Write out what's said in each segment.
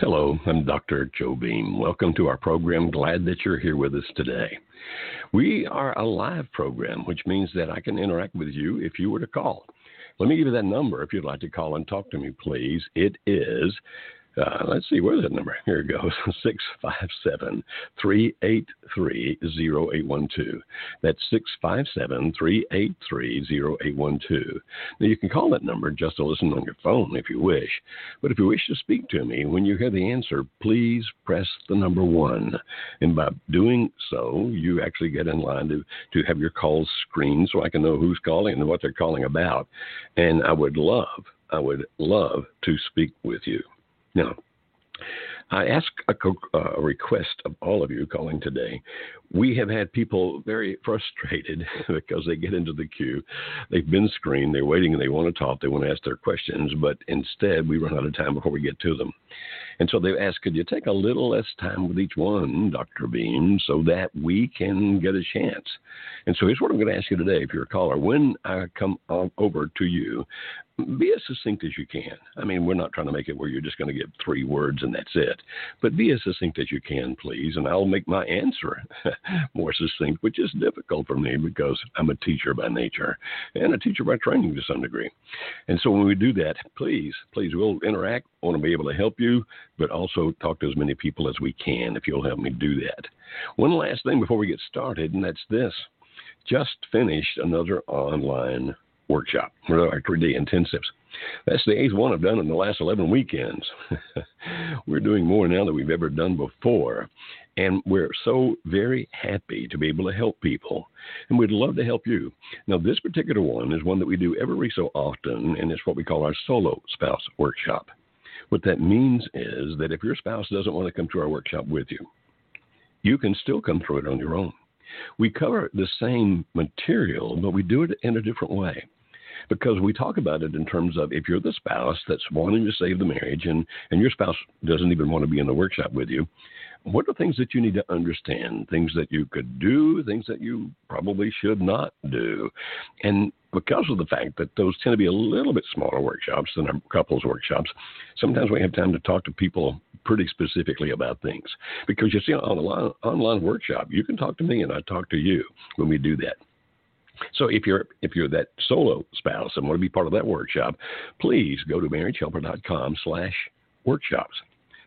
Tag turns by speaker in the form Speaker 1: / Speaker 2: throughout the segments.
Speaker 1: Hello, I'm Dr. Joe Beam. Welcome to our program. Glad that you're here with us today. We are a live program, which means that I can interact with you if you were to call. Let me give you that number if you'd like to call and talk to me, please. It is uh, let's see, where's that number? Here it goes 657 383 0812. That's 657 383 0812. Now, you can call that number just to listen on your phone if you wish. But if you wish to speak to me, when you hear the answer, please press the number one. And by doing so, you actually get in line to, to have your calls screened so I can know who's calling and what they're calling about. And I would love, I would love to speak with you. Now, I ask a, uh, a, request of all of you calling today. We have had people very frustrated because they get into the queue. They've been screened, they're waiting, and they want to talk, they want to ask their questions, but instead we run out of time before we get to them. And so they've asked, could you take a little less time with each one, Dr. Beam, so that we can get a chance? And so here's what I'm going to ask you today, if you're a caller. When I come over to you, be as succinct as you can. I mean, we're not trying to make it where you're just going to get three words and that's it. But be as succinct as you can, please, and I'll make my answer more succinct, which is difficult for me because I'm a teacher by nature and a teacher by training to some degree. And so when we do that, please, please, we'll interact. Want to be able to help you, but also talk to as many people as we can if you'll help me do that. One last thing before we get started, and that's this. Just finished another online workshop, our three day intensives. That's the eighth one I've done in the last 11 weekends. we're doing more now than we've ever done before. And we're so very happy to be able to help people. And we'd love to help you. Now, this particular one is one that we do every so often, and it's what we call our solo spouse workshop. What that means is that if your spouse doesn't want to come to our workshop with you, you can still come through it on your own. We cover the same material, but we do it in a different way because we talk about it in terms of if you're the spouse that's wanting to save the marriage and, and your spouse doesn't even want to be in the workshop with you, what are things that you need to understand? Things that you could do, things that you probably should not do. And because of the fact that those tend to be a little bit smaller workshops than our couples workshops, sometimes we have time to talk to people pretty specifically about things. Because you see, on an online workshop, you can talk to me and I talk to you when we do that. So if you're if you're that solo spouse and want to be part of that workshop, please go to marriagehelper.com slash workshops.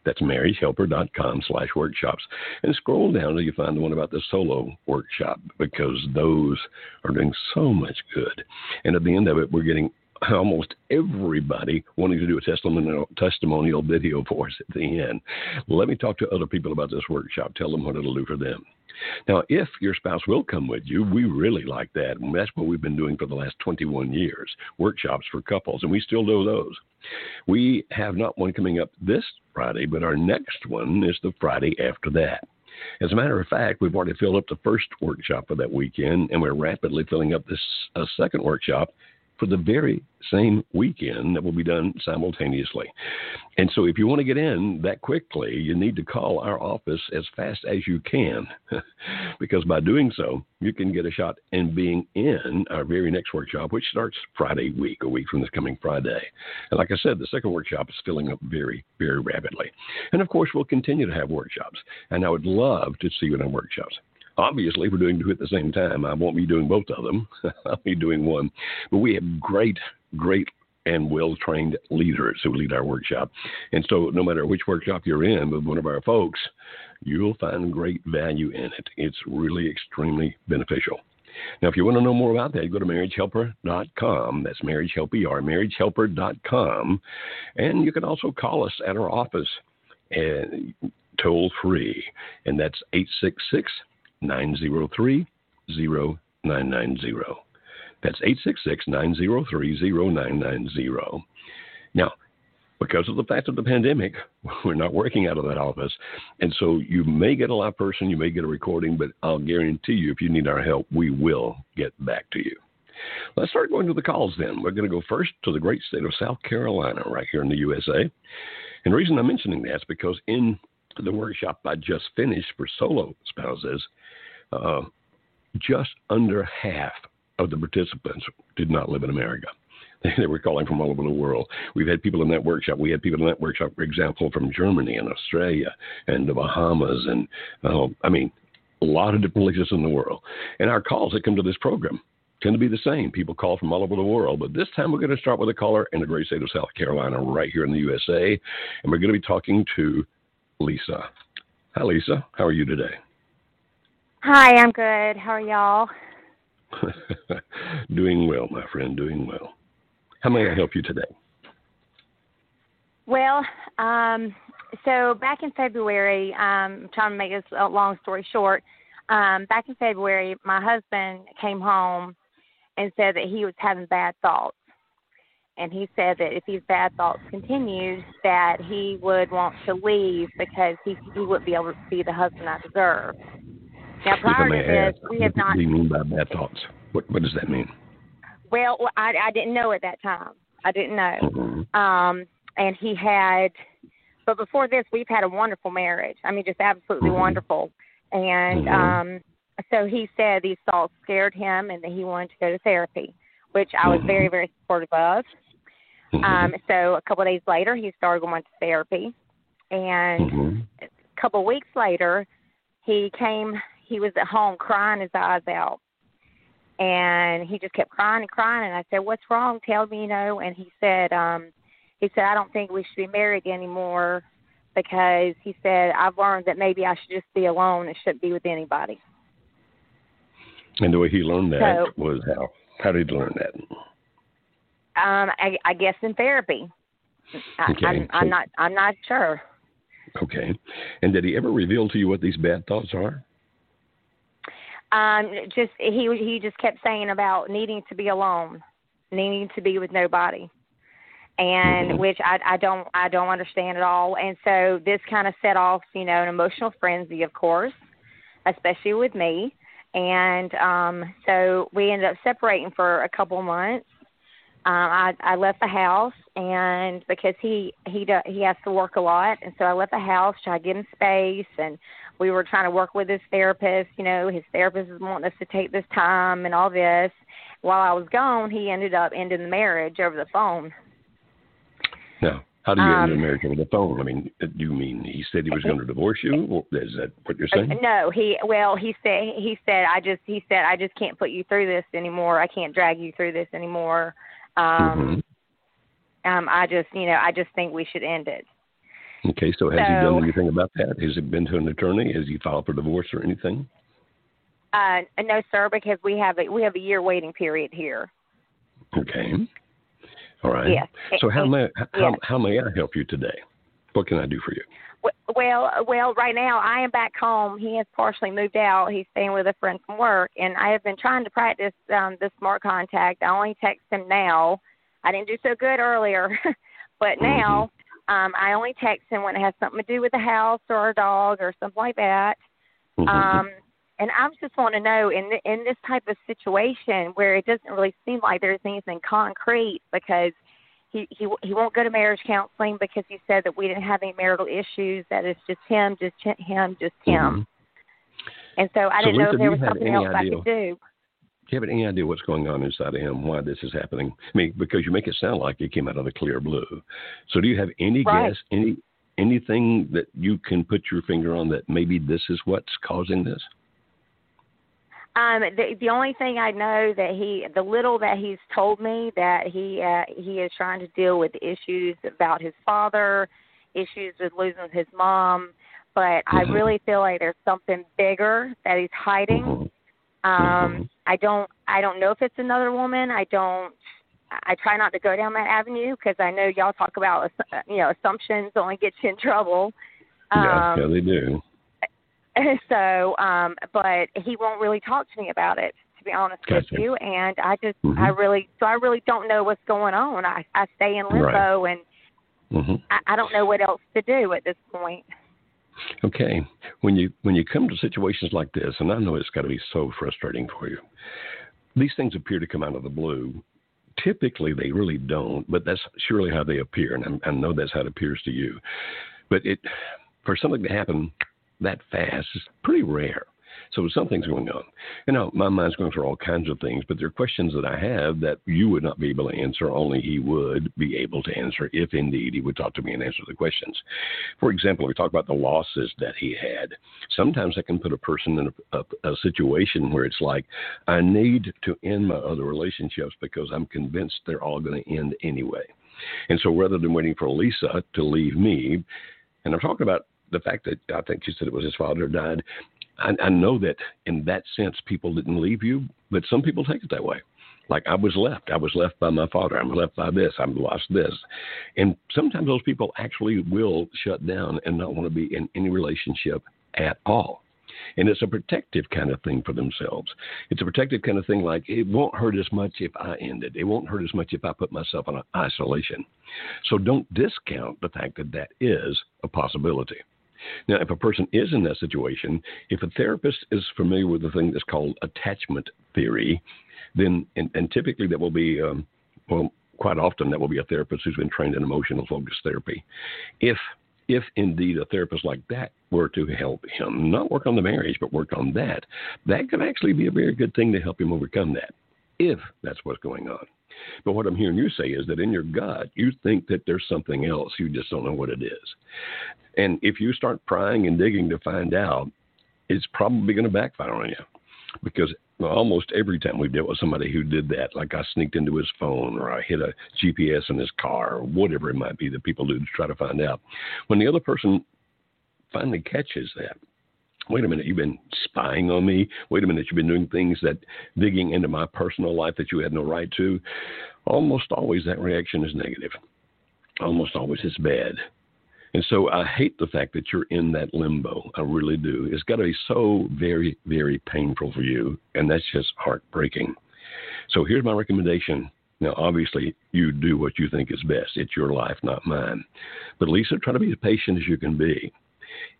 Speaker 1: That's marriagehelper.com slash workshops. And scroll down until you find the one about the solo workshop because those are doing so much good. And at the end of it, we're getting almost everybody wanting to do a testimonial, testimonial video for us at the end. Let me talk to other people about this workshop. Tell them what it'll do for them. Now, if your spouse will come with you, we really like that. And that's what we've been doing for the last 21 years workshops for couples, and we still do those. We have not one coming up this Friday, but our next one is the Friday after that. As a matter of fact, we've already filled up the first workshop for that weekend, and we're rapidly filling up this uh, second workshop for the very same weekend that will be done simultaneously. And so, if you want to get in that quickly, you need to call our office as fast as you can, because by doing so, you can get a shot in being in our very next workshop, which starts Friday week, a week from this coming Friday. And like I said, the second workshop is filling up very, very rapidly. And of course, we'll continue to have workshops. And I would love to see you in our workshops. Obviously, we're doing two at the same time. I won't be doing both of them. I'll be doing one. But we have great, great and well trained leaders who lead our workshop. And so, no matter which workshop you're in with one of our folks, you'll find great value in it. It's really extremely beneficial. Now, if you want to know more about that, go to marriagehelper.com. That's marriagehelper, marriagehelper.com. And you can also call us at our office eh, and toll free, and that's 866 903 0990. That's 866 903 0990. Now, because of the fact of the pandemic, we're not working out of that office. And so you may get a live person, you may get a recording, but I'll guarantee you if you need our help, we will get back to you. Let's start going to the calls then. We're going to go first to the great state of South Carolina, right here in the USA. And the reason I'm mentioning that is because in the workshop I just finished for solo spouses, uh, just under half of the participants did not live in America. They were calling from all over the world. We've had people in that workshop. We had people in that workshop, for example, from Germany and Australia and the Bahamas, and uh, I mean, a lot of different places in the world. And our calls that come to this program tend to be the same. People call from all over the world, but this time we're going to start with a caller in the great state of South Carolina, right here in the USA, and we're going to be talking to Lisa. Hi, Lisa. How are you today?
Speaker 2: Hi, I'm good. How are y'all?
Speaker 1: doing well, my friend. Doing well. How may I help you today?
Speaker 2: Well, um, so back in February, um, I'm trying to make this a long story short. Um, back in February, my husband came home and said that he was having bad thoughts. And he said that if these bad thoughts continued, that he would want to leave because he he wouldn't be able to be the husband I deserve. Now, prior to this,
Speaker 1: ask,
Speaker 2: we have not.
Speaker 1: What do you mean by bad thoughts? What What does that mean?
Speaker 2: Well, I I didn't know at that time. I didn't know.
Speaker 1: Mm-hmm.
Speaker 2: Um, and he had, but before this, we've had a wonderful marriage. I mean, just absolutely
Speaker 1: Mhm.
Speaker 2: wonderful. And
Speaker 1: Mhm.
Speaker 2: um, so he said these thoughts scared him, and that he wanted to go to therapy, which I was
Speaker 1: Mhm.
Speaker 2: very very supportive of.
Speaker 1: Mhm.
Speaker 2: Um, so a couple of days later, he started going to therapy, and
Speaker 1: Mhm.
Speaker 2: a couple of weeks later, he came. He was at home crying his eyes out, and he just kept crying and crying. And I said, "What's wrong? Tell me, you know." And he said, um, "He said I don't think we should be married anymore because he said I've learned that maybe I should just be alone and shouldn't be with anybody."
Speaker 1: And the way he learned that
Speaker 2: So-
Speaker 1: was how? How did he learn that?
Speaker 2: Um, I, I guess in therapy. I,
Speaker 1: Okay,
Speaker 2: I'm,
Speaker 1: so-
Speaker 2: I'm not. I'm not sure.
Speaker 1: Okay. And did he ever reveal to you what these bad thoughts are?
Speaker 2: Um, just he he just kept saying about needing to be alone, needing to be with nobody, and
Speaker 1: Mhm.
Speaker 2: which I I don't I don't understand at all. And so this kind of set off you know an emotional frenzy, of course, especially with me. And um, so we ended up separating for a couple months. Um, I I left the house, and because he he do, he has to work a lot, and so I left the house, to give him space, and we were trying to work with his therapist. You know, his therapist was wanting us to take this time and all this. While I was gone, he ended up ending the marriage over the phone.
Speaker 1: Now, how do you end a
Speaker 2: Um,
Speaker 1: marriage over the phone? I mean, do you mean he said he was going to divorce you? Or Is that what you're
Speaker 2: Uh,
Speaker 1: saying?
Speaker 2: No, he well, he said he said I just he said I just can't put you through this anymore. I can't drag you through this anymore. Um,
Speaker 1: Mhm.
Speaker 2: um, I just you know I just think we should end it.
Speaker 1: Okay, so has he done anything about that? Has he been to an attorney? Has he filed for divorce or anything?
Speaker 2: Uh, no, sir, because we have a we have a year waiting period here.
Speaker 1: Okay. All right.
Speaker 2: Yes.
Speaker 1: So how may how,
Speaker 2: yes.
Speaker 1: how may I help you today? What can I do for you?
Speaker 2: Well, well, right now I am back home. He has partially moved out. He's staying with a friend from work, and I have been trying to practice um, the smart contact. I only text him now. I didn't do so good earlier, but now um, I only text him when it has something to do with the house or a dog or something like that.
Speaker 1: Mhm.
Speaker 2: Um, and I just want to know in th- in this type of situation where it doesn't really seem like there's anything concrete because he he he won't go to marriage counseling because he said that we didn't have any marital issues that it's just him just him just him
Speaker 1: Mhm.
Speaker 2: and so I
Speaker 1: So,
Speaker 2: didn't know if there was something else I could do.
Speaker 1: Do you have any idea what's going on inside of him? Why this is happening? I mean, because you make it sound like it came out of the clear blue. So, do you have any
Speaker 2: Right.
Speaker 1: guess, any anything that you can put your finger on that maybe this is what's causing this?
Speaker 2: Um, the the only thing I know that he, the little that he's told me that he uh, he is trying to deal with issues about his father, issues with losing his mom, but I
Speaker 1: Mhm.
Speaker 2: really feel like there's something bigger that he's hiding.
Speaker 1: Mhm.
Speaker 2: Um,
Speaker 1: Mhm.
Speaker 2: I don't I don't know if it's another woman. I don't. I try not to go down that avenue because I know y'all talk about assu- you know assumptions only get you in trouble.
Speaker 1: yeah,
Speaker 2: Um,
Speaker 1: yeah, they do.
Speaker 2: so, um, but he won't really talk to me about it, to be honest
Speaker 1: gotcha.
Speaker 2: with you. And I just,
Speaker 1: mm-hmm.
Speaker 2: I really, so I really don't know what's going on. I, I stay in limbo
Speaker 1: right.
Speaker 2: and
Speaker 1: mm-hmm.
Speaker 2: I, I don't know what else to do at this point.
Speaker 1: Okay, when you when you come to situations like this, and I know it's got to be so frustrating for you, these things appear to come out of the blue. Typically, they really don't, but that's surely how they appear, and I, I know that's how it appears to you. But it, for something to happen that fast, is pretty rare. So something's going on. You know, my mind's going through all kinds of things, but there are questions that I have that you would not be able to answer. Only he would be able to answer if indeed he would talk to me and answer the questions. For example, we talk about the losses that he had. Sometimes I can put a person in a, a, a situation where it's like, I need to end my other relationships because I'm convinced they're all going to end anyway. And so rather than waiting for Lisa to leave me, and I'm talking about the fact that I think you said it was his father died. I, I know that in that sense, people didn't leave you, but some people take it that way. Like I was left. I was left by my father. I'm left by this. I'm lost this. And sometimes those people actually will shut down and not want to be in any relationship at all. And it's a protective kind of thing for themselves. It's a protective kind of thing like it won't hurt as much if I end it. It won't hurt as much if I put myself in isolation. So don't discount the fact that that is a possibility. Now, if a person is in that situation, if a therapist is familiar with the thing that's called attachment theory, then, and, and typically that will be, um, well, quite often that will be a therapist who's been trained in emotional focus therapy. If if indeed a therapist like that were to help him not work on the marriage but work on that, that could actually be a very good thing to help him overcome that, if that's what's going on. But what I'm hearing you say is that in your gut, you think that there's something else. You just don't know what it is. And if you start prying and digging to find out, it's probably going to backfire on you because almost every time we've dealt with somebody who did that, like I sneaked into his phone or I hit a GPS in his car or whatever it might be that people do to try to find out, when the other person finally catches that, wait a minute, you've been spying on me. Wait a minute, you've been doing things that digging into my personal life that you had no right to. Almost always that reaction is negative. Almost always it's bad. And so I hate the fact that you're in that limbo. I really do. It's got to be so very, very painful for you. And that's just heartbreaking. So here's my recommendation. Now, obviously, you do what you think is best. It's your life, not mine. But Lisa, try to be as patient as you can be.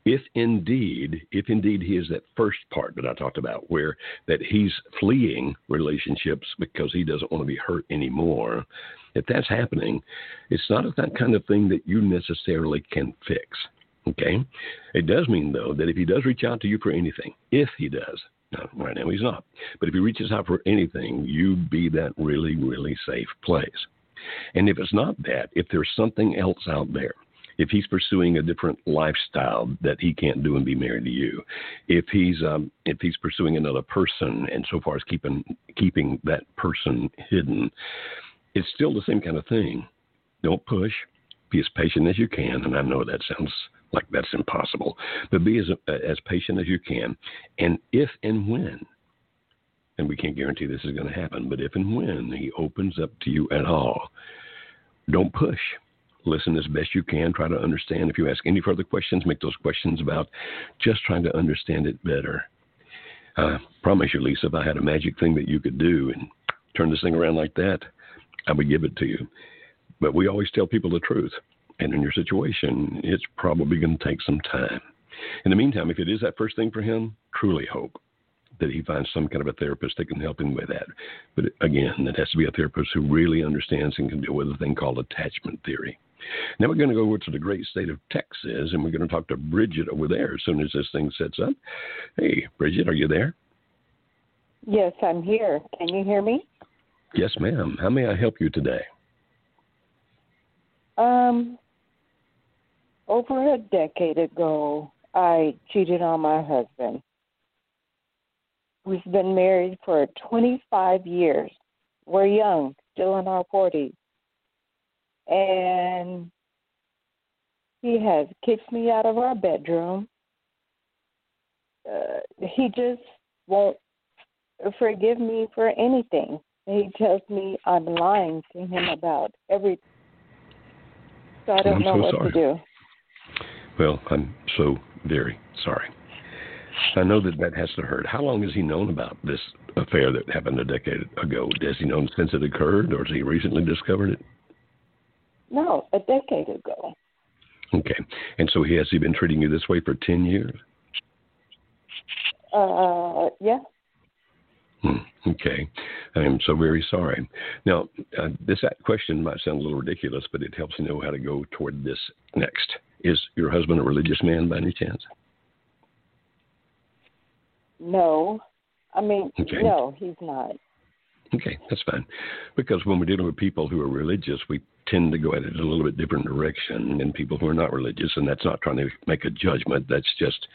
Speaker 1: If indeed, if indeed he is that first part that I talked about, where that he's fleeing relationships because he doesn't want to be hurt anymore, if that's happening, it's not that kind of thing that you necessarily can fix. Okay? It does mean, though, that if he does reach out to you for anything, if he does, right now he's not, but if he reaches out for anything, you'd be that really, really safe place. And if it's not that, if there's something else out there, if he's pursuing a different lifestyle that he can't do and be married to you, if he's um, if he's pursuing another person and so far as keeping keeping that person hidden, it's still the same kind of thing. Don't push. Be as patient as you can, and I know that sounds like that's impossible, but be as as patient as you can. And if and when, and we can't guarantee this is going to happen, but if and when he opens up to you at all, don't push. Listen as best you can. Try to understand. If you ask any further questions, make those questions about just trying to understand it better. I promise you, Lisa, if I had a magic thing that you could do and turn this thing around like that, I would give it to you. But we always tell people the truth. And in your situation, it's probably going to take some time. In the meantime, if it is that first thing for him, truly hope that he finds some kind of a therapist that can help him with that. But again, it has to be a therapist who really understands and can deal with a thing called attachment theory. Now we're going to go over to the great state of Texas and we're going to talk to Bridget over there as soon as this thing sets up. Hey, Bridget, are you there?
Speaker 3: Yes, I'm here. Can you hear me?
Speaker 1: Yes, ma'am. How may I help you today?
Speaker 3: Um, over a decade ago, I cheated on my husband. We've been married for 25 years. We're young, still in our 40s. And he has kicked me out of our bedroom. Uh, he just won't forgive me for anything. He tells me I'm lying to him about everything. So I don't
Speaker 1: I'm
Speaker 3: know
Speaker 1: so
Speaker 3: what
Speaker 1: sorry.
Speaker 3: to do.
Speaker 1: Well, I'm so very sorry. I know that that has to hurt. How long has he known about this affair that happened a decade ago? Does he know since it occurred, or has he recently discovered it?
Speaker 3: No, a decade ago.
Speaker 1: Okay, and so he has he been treating you this way for ten years?
Speaker 3: Uh, yeah.
Speaker 1: Hmm. Okay. I am so very sorry. Now, uh, this question might sound a little ridiculous, but it helps you know how to go toward this next. Is your husband a religious man by any chance?
Speaker 3: No. I mean,
Speaker 1: Okay.
Speaker 3: no, he's not.
Speaker 1: Okay, that's fine. Because when we're dealing with people who are religious, we tend to go at it a little bit different direction than people who are not religious, and that's not trying to make a judgment. That's just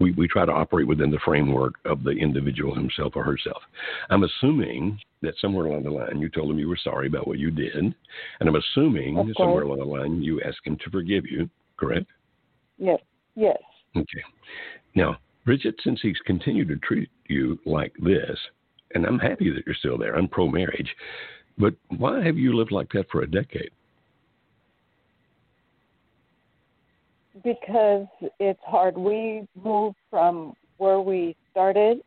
Speaker 1: we, we try to operate within the framework of the individual himself or herself. I'm assuming that somewhere along the line you told him you were sorry about what you did, and I'm assuming
Speaker 3: course.
Speaker 1: somewhere along the line you asked him to forgive you, correct?
Speaker 3: Yes. Yes.
Speaker 1: Okay. Now, Bridget, since he's continued to treat you like this, and I'm happy that you're still there, I'm pro marriage, but why have you lived like that for a decade?
Speaker 3: Because it's hard. We moved from where we started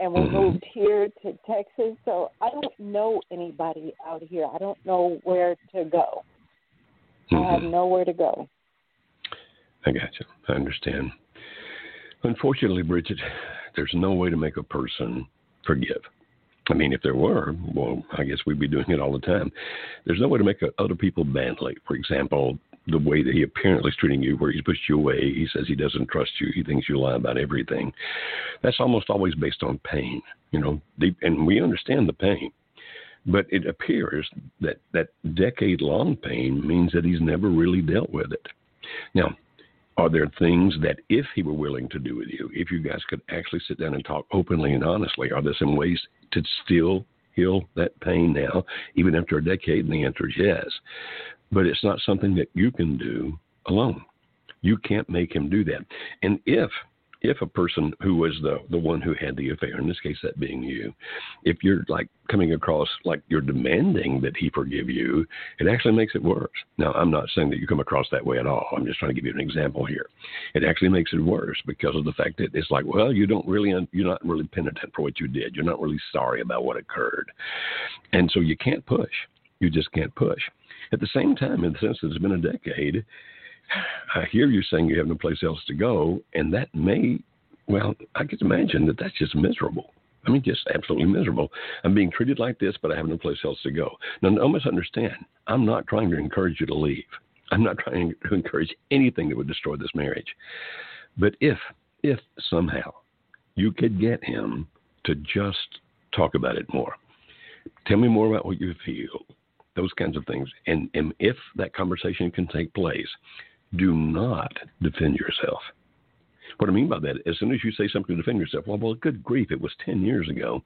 Speaker 3: and we
Speaker 1: Mhm.
Speaker 3: moved here to Texas, so I don't know anybody out here. I don't know where to go. I have
Speaker 1: Mhm.
Speaker 3: nowhere to go.
Speaker 1: I got you. I understand. Unfortunately, Bridget, there's no way to make a person forgive. I mean, if there were, well, I guess we'd be doing it all the time. There's no way to make other people badly. For example, the way that he apparently is treating you, where he's pushed you away, he says he doesn't trust you, he thinks you lie about everything. That's almost always based on pain, you know, deep, and we understand the pain. But it appears that that decade long pain means that he's never really dealt with it. Now, are there things that if he were willing to do with you, if you guys could actually sit down and talk openly and honestly, are there some ways to still heal that pain now, even after a decade? And the answer is yes. But it's not something that you can do alone. You can't make him do that. And if if a person who was the the one who had the affair, in this case that being you, if you're like coming across like you're demanding that he forgive you, it actually makes it worse. Now, I'm not saying that you come across that way at all. I'm just trying to give you an example here. It actually makes it worse because of the fact that it's like, well, you don't really, you're not really penitent for what you did. You're not really sorry about what occurred, and so you can't push. You just can't push. At the same time, in the sense that it's been a decade, I hear you saying you have no place else to go, and that may, well, I can imagine that that's just miserable. I mean, just absolutely miserable. I'm being treated like this, but I have no place else to go. Now, don't misunderstand. I'm not trying to encourage you to leave. I'm not trying to encourage anything that would destroy this marriage. But if, if somehow you could get him to just talk about it more, tell me more about what you feel, those kinds of things, and, and if that conversation can take place, do not defend yourself. What I mean by that, as soon as you say something to defend yourself, well, well, good grief, it was 10 years ago,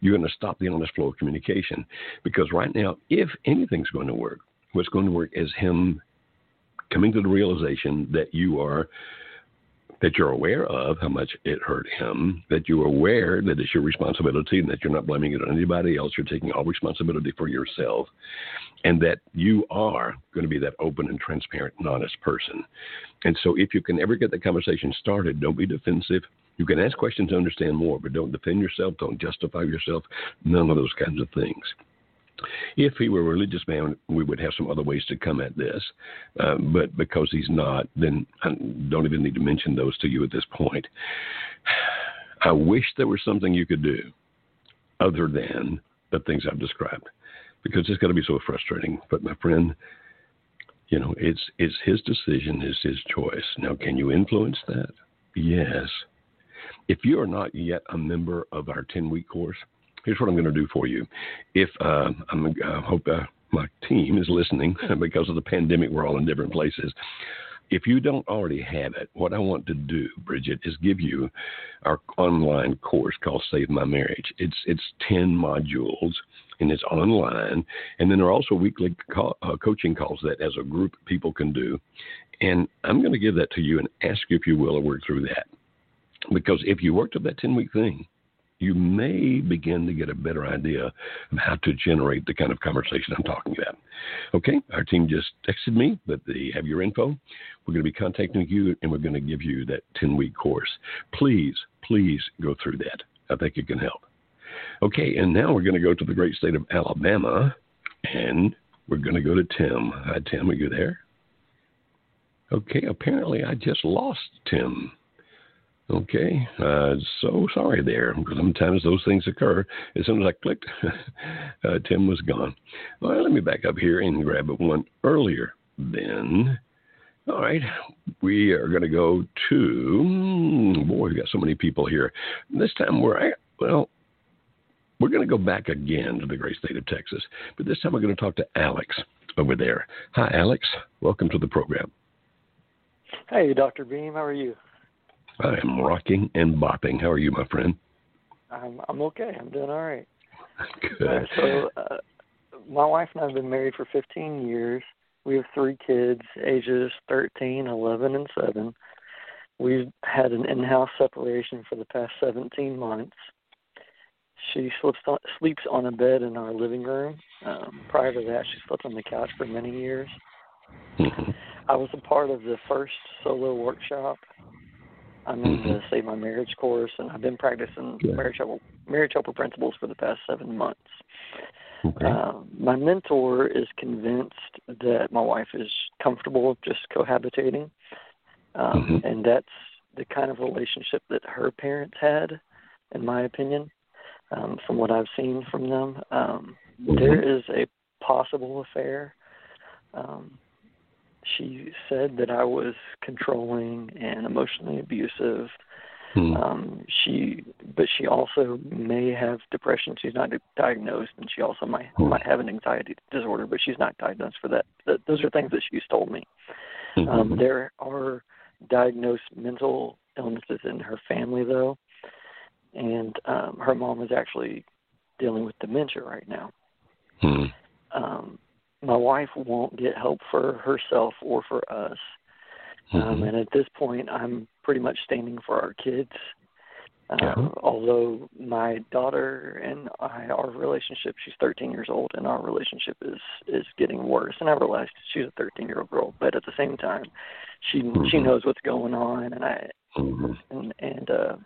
Speaker 1: you're going to stop the honest flow of communication. Because right now, if anything's going to work, what's going to work is him coming to the realization that you are that you're aware of how much it hurt him, that you're aware that it's your responsibility and that you're not blaming it on anybody else. You're taking all responsibility for yourself, and that you are going to be that open and transparent and honest person. And so, if you can ever get the conversation started, don't be defensive. You can ask questions to understand more, but don't defend yourself, don't justify yourself, none of those kinds of things. If he were a religious man, we would have some other ways to come at this. Um, but because he's not, then I don't even need to mention those to you at this point. I wish there was something you could do other than the things I've described, because it's got to be so frustrating. But my friend, you know, it's it's his decision, it's his choice. Now, can you influence that? Yes. If you are not yet a member of our 10 week course, here's what I'm going to do for you. If uh, I'm, I hope uh, my team is listening because of the pandemic, we're all in different places. If you don't already have it, what I want to do, Bridget, is give you our online course called Save My Marriage. It's it's ten modules and it's online, and then there are also weekly call, uh, coaching calls that, as a group, people can do. And I'm going to give that to you and ask you if you will work through that, because if you worked up that ten week thing, you may begin to get a better idea of how to generate the kind of conversation I'm talking about. Okay, our team just texted me that they have your info. We're going to be contacting you and we're going to give you that 10 week course. Please, please go through that. I think it can help. Okay, and now we're going to go to the great state of Alabama, and we're going to go to Tim. Hi, Tim. Are you there? Okay, apparently I just lost Tim. Okay, uh, so sorry there. Sometimes those things occur. As soon as I clicked, uh, Tim was gone. All right, let me back up here and grab one earlier then. All right, we are going to go to, boy, we've got so many people here. This time we're, well, we're going to go back again to the great state of Texas, but this time we're going to talk to Alex over there. Hi, Alex. Welcome to the program.
Speaker 4: Hey, Dr. Beam. How are you?
Speaker 1: I am rocking and bopping. How are you, my friend?
Speaker 4: I'm I'm okay. I'm doing all right.
Speaker 1: Good.
Speaker 4: Uh, so, uh, my wife and I have been married for 15 years. We have three kids, ages 13, 11, and 7. We've had an in-house separation for the past 17 months. She sleeps on, sleeps on a bed in our living room. Um, prior to that, she slept on the couch for many years.
Speaker 1: Mm-hmm.
Speaker 4: I was a part of the first solo workshop. I'm in the Save My Marriage course, and I've been practicing
Speaker 1: Yeah.
Speaker 4: marriage helper, marriage helper principles for the past seven months.
Speaker 1: Okay.
Speaker 4: Um, my mentor is convinced that my wife is comfortable just cohabitating, um,
Speaker 1: Mhm.
Speaker 4: and that's the kind of relationship that her parents had, in my opinion, um, from what I've seen from them. Um,
Speaker 1: Mhm.
Speaker 4: There is a possible affair. Um, she said that I was controlling and emotionally abusive.
Speaker 1: Hmm.
Speaker 4: Um, she, but she also may have depression. She's not diagnosed, and she also might
Speaker 1: Hmm.
Speaker 4: might have an anxiety disorder, but she's not diagnosed for that. Th- those are things that she's told me.
Speaker 1: Mhm.
Speaker 4: Um, there are diagnosed mental illnesses in her family, though, and um, her mom is actually dealing with dementia right now.
Speaker 1: Hmm.
Speaker 4: Um, my wife won't get help for herself or for us. Um,
Speaker 1: Mhm.
Speaker 4: and at this point, I'm pretty much standing for our kids. Uh,
Speaker 1: Yeah.
Speaker 4: Although my daughter and I, our relationship, she's 13 years old, and our relationship is is getting worse. And I realized she's a 13 year old girl, but at the same time, she she
Speaker 1: Mhm.
Speaker 4: knows what's going on, and I
Speaker 1: Mhm.
Speaker 4: and and uh,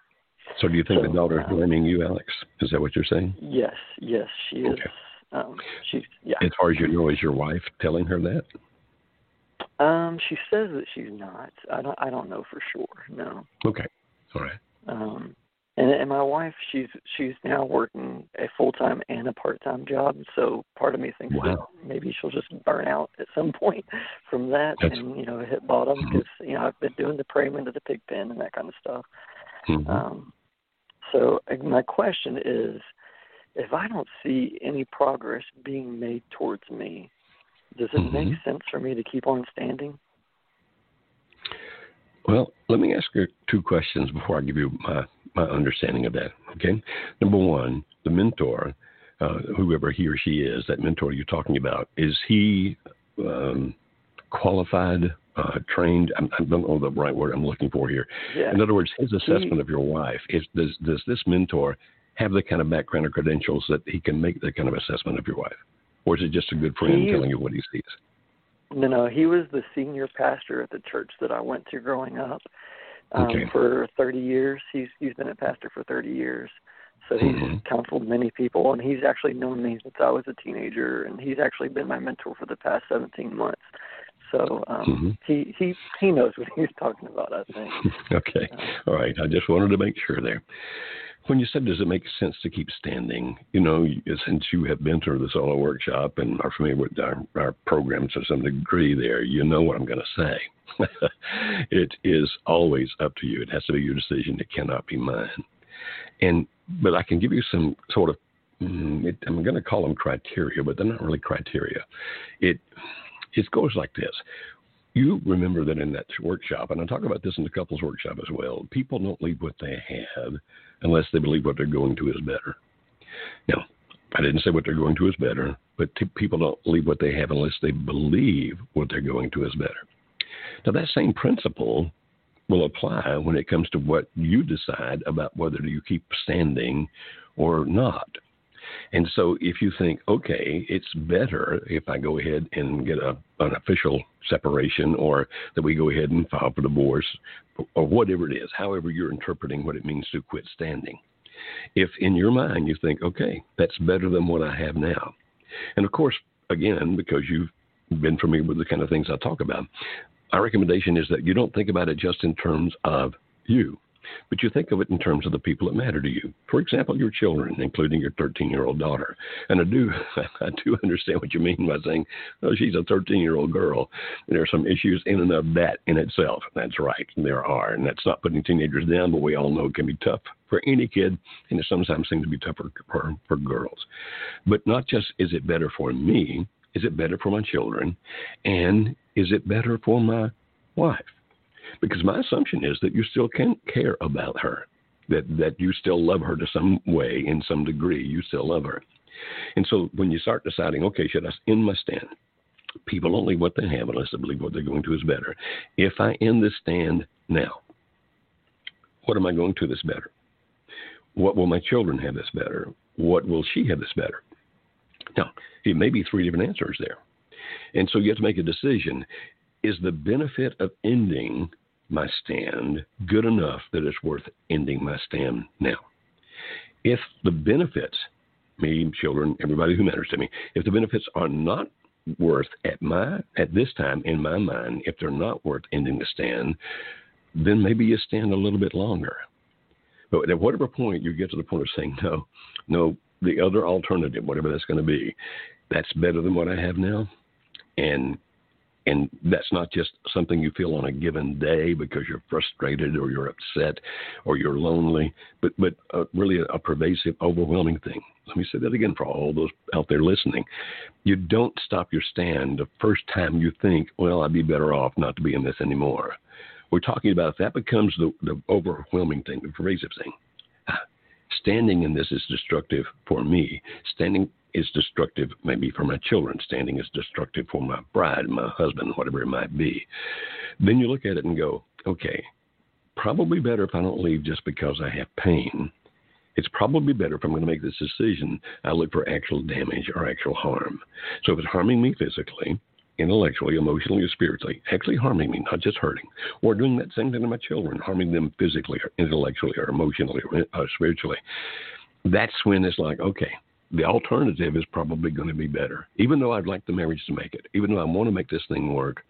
Speaker 1: So, do you think
Speaker 4: So,
Speaker 1: the daughter is
Speaker 4: uh,
Speaker 1: blaming you, Alex? Is that what you're saying?
Speaker 4: yes, yes, she is. Um, she's yeah.
Speaker 1: As far as you know, is your wife telling her that?
Speaker 4: Um, she says that she's not. I don't. I don't know for sure. No.
Speaker 1: Okay. All right.
Speaker 4: Um, and and my wife, she's she's now working a full time and a part time job. So part of me thinks that maybe she'll just burn out at some point from that,
Speaker 1: That's-
Speaker 4: and you know hit bottom
Speaker 1: Mhm.
Speaker 4: because you know I've been doing the pray 'em into the pig pen and that kind of stuff.
Speaker 1: Mhm.
Speaker 4: Um, so my question is, if I don't see any progress being made towards me, does it make
Speaker 1: Mhm.
Speaker 4: sense for me to keep on standing?
Speaker 1: Well, let me ask you two questions before I give you my, my understanding of that. Okay. Number one, the mentor, uh, whoever he or she is, that mentor you're talking about, is he um, qualified, uh, trained? I, I don't know the right word I'm looking for here.
Speaker 4: Yeah.
Speaker 1: In other words, his assessment of your wife is does does this mentor have the kind of background or credentials that he can make that kind of assessment of your wife, or is it just a good friend
Speaker 4: He-
Speaker 1: telling you what he sees?
Speaker 4: No, no, he was the senior pastor at the church that I went to growing up um,
Speaker 1: Okay.
Speaker 4: for 30 years. He's he's been a pastor for 30 years, so he's
Speaker 1: Mhm.
Speaker 4: counseled many people, and he's actually known me since I was a teenager, and he's actually been my mentor for the past 17 months. So um,
Speaker 1: Mhm.
Speaker 4: he he he knows what he's talking about. I think.
Speaker 1: okay. All right. I just wanted to make sure there. When you said, does it make sense to keep standing? You know, since you have been through the solo workshop and are familiar with our, our programs to some degree there, you know what I'm going to say. it is always up to you. It has to be your decision. It cannot be mine. And, but I can give you some sort of, mm, it, I'm going to call them criteria, but they're not really criteria. It, it goes like this you remember that in that workshop, and I talk about this in the couples workshop as well, people don't leave what they have unless they believe what they're going to is better. Now, I didn't say what they're going to is better, but t- people don't leave what they have unless they believe what they're going to is better. Now, that same principle will apply when it comes to what you decide about whether you keep standing or not. And so if you think, okay, it's better if I go ahead and get a, an official separation or that we go ahead and file for divorce or whatever it is, however you're interpreting what it means to quit standing. If in your mind you think, okay, that's better than what I have now. And of course, again, because you've been familiar with the kind of things I talk about, our recommendation is that you don't think about it just in terms of you but you think of it in terms of the people that matter to you. For example, your children, including your 13 year old daughter. And I do, I do understand what you mean by saying, oh, she's a 13 year old girl. There are some issues in and of that in itself. That's right. There are. And that's not putting teenagers down, but we all know it can be tough for any kid, and it sometimes seems to be tougher for, for girls. But not just is it better for me, is it better for my children? And is it better for my wife? Because my assumption is that you still can care about her, that, that you still love her to some way, in some degree, you still love her. And so when you start deciding, okay, should I end my stand? People only what they have unless they believe what they're going to is better. If I end this stand now, what am I going to this better? What will my children have this better? What will she have this better? Now, it may be three different answers there. And so you have to make a decision. Is the benefit of ending my stand good enough that it's worth ending my stand now. If the benefits, me, children, everybody who matters to me, if the benefits are not worth at my at this time in my mind, if they're not worth ending the stand, then maybe you stand a little bit longer. But at whatever point you get to the point of saying no, no, the other alternative, whatever that's going to be, that's better than what I have now, and and that's not just something you feel on a given day because you're frustrated or you're upset or you're lonely, but but uh, really a, a pervasive, overwhelming thing. Let me say that again for all those out there listening. You don't stop your stand the first time you think, well, I'd be better off not to be in this anymore. We're talking about that becomes the, the overwhelming thing, the pervasive thing. Standing in this is destructive for me. Standing is destructive maybe for my children. Standing is destructive for my bride, my husband, whatever it might be. Then you look at it and go, okay, probably better if I don't leave just because I have pain. It's probably better if I'm going to make this decision, I look for actual damage or actual harm. So if it's harming me physically, intellectually, emotionally, or spiritually, actually harming me, not just hurting, or doing that same thing to my children, harming them physically or intellectually or emotionally or uh, spiritually, that's when it's like, okay, the alternative is probably going to be better. Even though I'd like the marriage to make it, even though I want to make this thing work,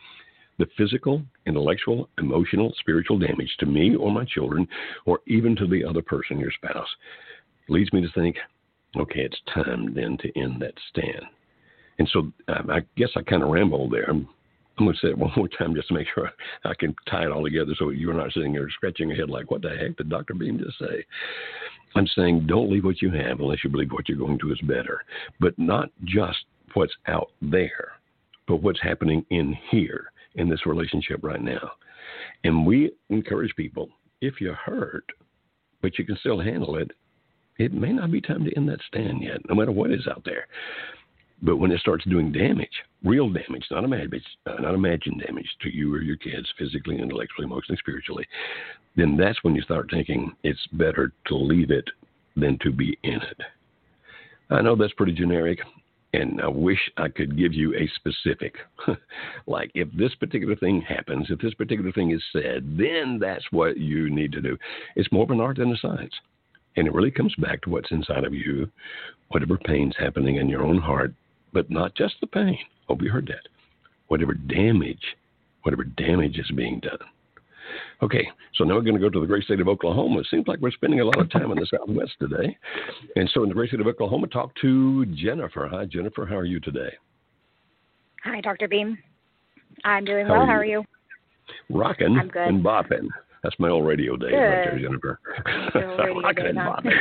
Speaker 1: the physical, intellectual, emotional, spiritual damage to me or my children, or even to the other person, your spouse, leads me to think, okay, it's time then to end that stand. And so um, I guess I kind of rambled there. I'm, I'm going to say it one more time just to make sure I can tie it all together so you're not sitting there scratching your head like, what the heck did Dr. Beam just say? I'm saying don't leave what you have unless you believe what you're going to is better, but not just what's out there, but what's happening in here in this relationship right now. And we encourage people if you're hurt, but you can still handle it, it may not be time to end that stand yet, no matter what is out there. But when it starts doing damage, real damage, not imagined, uh, not imagined damage to you or your kids, physically, intellectually, emotionally, spiritually, then that's when you start thinking it's better to leave it than to be in it. I know that's pretty generic, and I wish I could give you a specific. like, if this particular thing happens, if this particular thing is said, then that's what you need to do. It's more of an art than a science. And it really comes back to what's inside of you, whatever pain's happening in your own heart, but not just the pain. Hope you heard that. Whatever damage, whatever damage is being done. Okay, so now we're going to go to the great state of Oklahoma. It seems like we're spending a lot of time in the Southwest today. And so in the great state of Oklahoma, talk to Jennifer. Hi, Jennifer. How are you today?
Speaker 2: Hi, Dr. Beam. I'm doing how well. Are how are you?
Speaker 1: Rocking
Speaker 2: I'm good.
Speaker 1: and bopping. That's my old radio days
Speaker 2: good.
Speaker 1: right there, Jennifer.
Speaker 2: Rocking and
Speaker 1: bopping.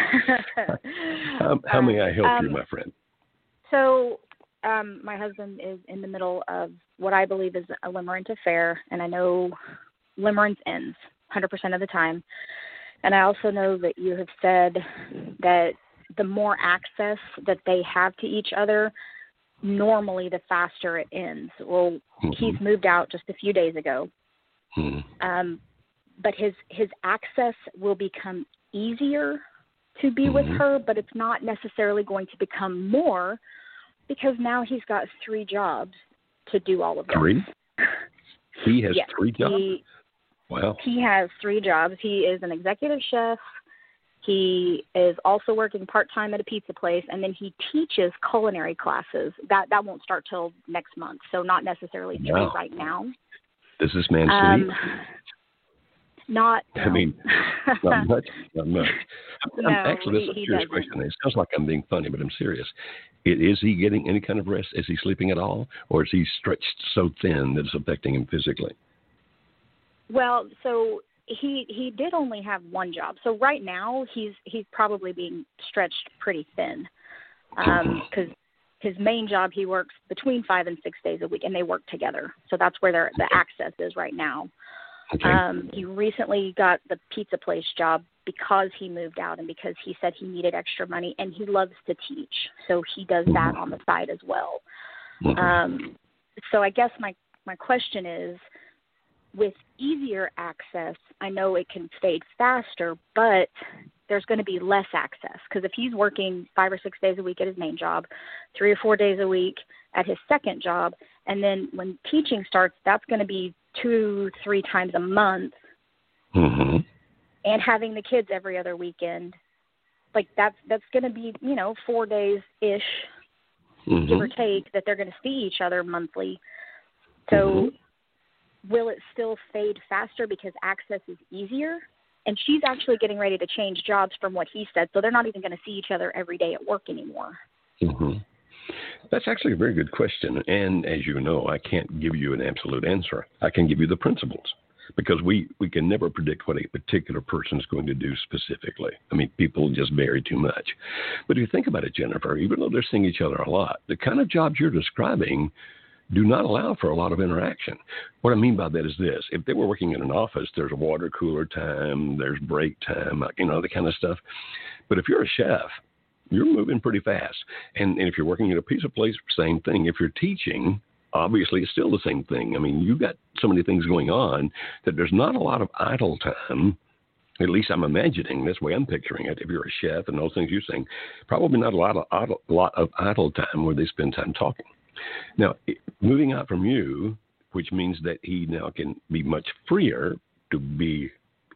Speaker 1: how, how may I help
Speaker 2: um,
Speaker 1: you, my friend?
Speaker 2: So, um, my husband is in the middle of what I believe is a limerent affair, and I know limerence ends 100% of the time. And I also know that you have said that the more access that they have to each other, normally the faster it ends. Well,
Speaker 1: mm-hmm.
Speaker 2: he's moved out just a few days ago.
Speaker 1: Mm-hmm.
Speaker 2: Um, but his his access will become easier to be
Speaker 1: mm-hmm.
Speaker 2: with her, but it's not necessarily going to become more because now he's got three jobs to do all of this.
Speaker 1: Three? He has
Speaker 2: yes,
Speaker 1: three jobs.
Speaker 2: He,
Speaker 1: wow.
Speaker 2: He has three jobs. He is an executive chef.
Speaker 5: He is also working part time at a pizza place, and then he teaches culinary classes. That that won't start till next month, so not necessarily wow. right now.
Speaker 1: Does this man sleep? Um,
Speaker 5: not.
Speaker 1: No. I mean, not much. Not much.
Speaker 5: no,
Speaker 1: actually, this is a serious question. It sounds like I'm being funny, but I'm serious. Is he getting any kind of rest? Is he sleeping at all, or is he stretched so thin that it's affecting him physically?
Speaker 5: Well, so he he did only have one job. So right now he's he's probably being stretched pretty thin because um, his main job he works between five and six days a week, and they work together. So that's where their the access is right now.
Speaker 1: Okay.
Speaker 5: Um, he recently got the pizza place job because he moved out and because he said he needed extra money, and he loves to teach, so he does that on the side as well.
Speaker 1: Mm-hmm.
Speaker 5: Um, so I guess my my question is with easier access, I know it can fade faster, but there's going to be less access because if he's working five or six days a week at his main job, three or four days a week at his second job, and then when teaching starts, that's going to be two, three times a month,
Speaker 1: mm-hmm.
Speaker 5: and having the kids every other weekend, like that's that's going to be you know four days ish,
Speaker 1: mm-hmm.
Speaker 5: give or take, that they're going to see each other monthly. So. Mm-hmm will it still fade faster because access is easier? And she's actually getting ready to change jobs from what he said, so they're not even going to see each other every day at work anymore.
Speaker 1: That's actually a very good question. And as you know, I can't give you an absolute answer. I can give you the principles because we, we can never predict what a particular person is going to do specifically. I mean, people just vary too much. But if you think about it, Jennifer, even though they're seeing each other a lot, the kind of jobs you're describing do not allow for a lot of interaction. What I mean by that is this: if they were working in an office, there's water cooler time, there's break time, you know, the kind of stuff. But if you're a chef, you're moving pretty fast. And, and if you're working at a pizza place, same thing. If you're teaching, obviously it's still the same thing. I mean, you've got so many things going on that there's not a lot of idle time. At least I'm imagining this way I'm picturing it. If you're a chef and those things you're saying, probably not a lot of idle, lot of idle time where they spend time talking. Now, moving out from you, which means that he now can be much freer to be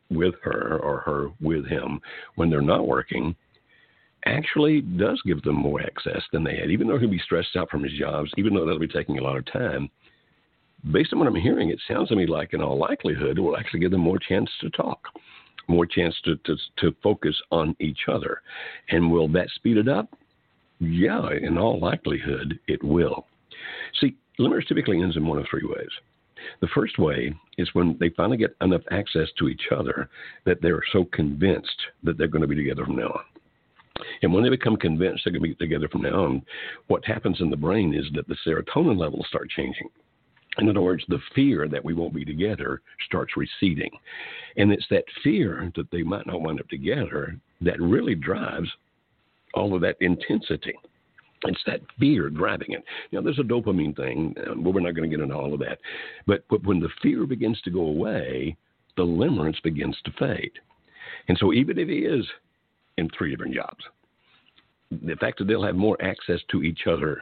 Speaker 1: with her or her with him when they're not working, actually does give them more access than they had, even though he'll be stressed out from his jobs, even though that'll be taking a lot of time. Based on what I'm hearing, it sounds to me like, in all likelihood, it will actually give them more chance to talk, more chance to, to, to focus on each other. And will that speed it up? Yeah, in all likelihood, it will. See, limerence typically ends in one of three ways. The first way is when they finally get enough access to each other that they're so convinced that they're going to be together from now on. And when they become convinced they're going to be together from now on, what happens in the brain is that the serotonin levels start changing. In other words, the fear that we won't be together starts receding. And it's that fear that they might not wind up together that really drives all of that intensity. It's that fear driving it. Now, there's a dopamine thing, but we're not going to get into all of that. But, but when the fear begins to go away, the limerence begins to fade. And so, even if he is in three different jobs, the fact that they'll have more access to each other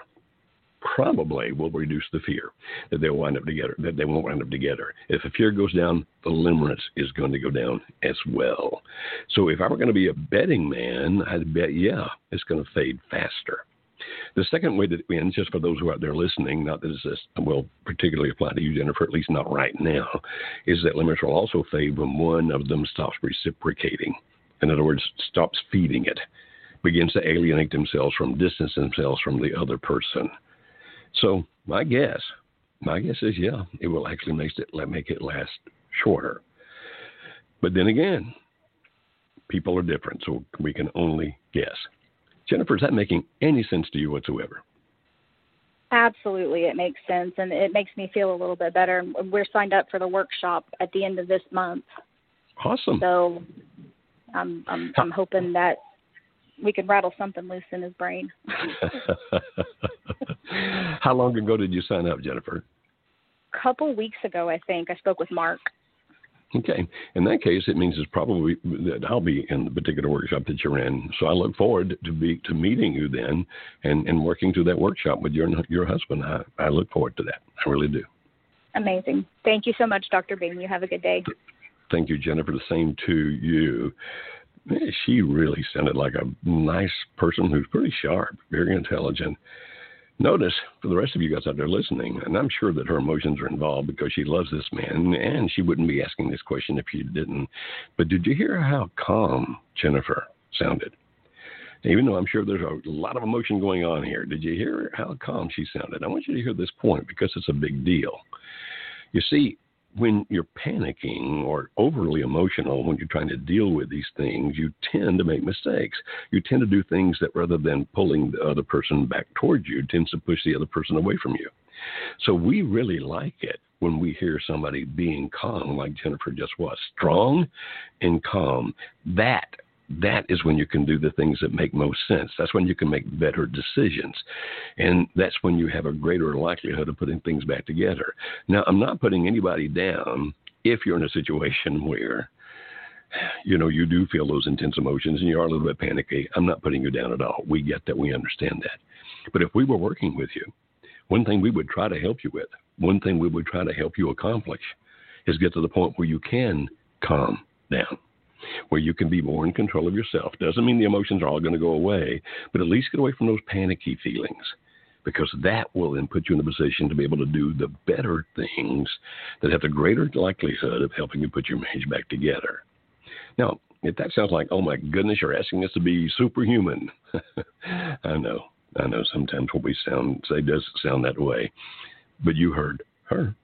Speaker 1: probably will reduce the fear that they'll wind up together, that they won't wind up together. If the fear goes down, the limerence is going to go down as well. So if I were going to be a betting man, I'd bet, yeah, it's going to fade faster. The second way that ends, just for those who are out there listening, not that this will particularly apply to you, Jennifer, at least not right now, is that limerence will also fade when one of them stops reciprocating. In other words, stops feeding it, begins to alienate themselves from, distance themselves from the other person. So my guess, my guess is yeah, it will actually make it make it last shorter. But then again, people are different, so we can only guess. Jennifer, is that making any sense to you whatsoever?
Speaker 5: Absolutely, it makes sense, and it makes me feel a little bit better. We're signed up for the workshop at the end of this month.
Speaker 1: Awesome.
Speaker 5: So, I'm I'm, I'm hoping that we can rattle something loose in his brain.
Speaker 1: How long ago did you sign up, Jennifer?
Speaker 5: A couple weeks ago, I think. I spoke with Mark.
Speaker 1: Okay. In that case, it means it's probably that I'll be in the particular workshop that you're in. So I look forward to be to meeting you then and, and working through that workshop with your your husband. I, I look forward to that. I really do.
Speaker 5: Amazing. Thank you so much, Dr. Beam. You have a good day.
Speaker 1: Thank you, Jennifer. The same to you. she really sounded like a nice person who's pretty sharp, very intelligent. Notice for the rest of you guys out there listening, and I'm sure that her emotions are involved because she loves this man, and she wouldn't be asking this question if she didn't. But did you hear how calm Jennifer sounded? Even though I'm sure there's a lot of emotion going on here, did you hear how calm she sounded? I want you to hear this point because it's a big deal. You see, when you're panicking or overly emotional when you're trying to deal with these things, you tend to make mistakes. You tend to do things that rather than pulling the other person back towards you, tends to push the other person away from you. So we really like it when we hear somebody being calm, like Jennifer just was, strong and calm. That that is when you can do the things that make most sense. That's when you can make better decisions. And that's when you have a greater likelihood of putting things back together. Now, I'm not putting anybody down if you're in a situation where you know, you do feel those intense emotions and you are a little bit panicky. I'm not putting you down at all. We get that. We understand that. But if we were working with you, one thing we would try to help you with, one thing we would try to help you accomplish is get to the point where you can calm down where you can be more in control of yourself. Doesn't mean the emotions are all going to go away, but at least get away from those panicky feelings because that will then put you in a position to be able to do the better things that have the greater likelihood of helping you put your marriage back together. Now, if that sounds like, oh my goodness, you're asking us to be superhuman, I know, I know sometimes what we sound say does sound that way, but you heard her,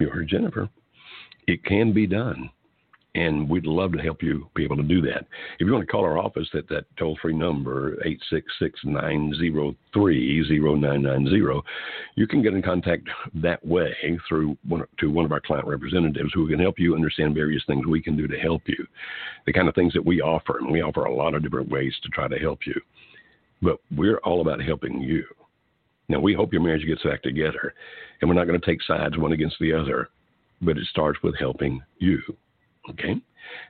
Speaker 1: you heard Jennifer. It can be done and we'd love to help you be able to do that. If you want to call our office at that toll free number, 866 903 0990, you can get in contact that way through one, to one of our client representatives who can help you understand various things we can do to help you. The kind of things that we offer, and we offer a lot of different ways to try to help you. But we're all about helping you. Now, we hope your marriage gets back together, and we're not going to take sides one against the other, but it starts with helping you. Okay.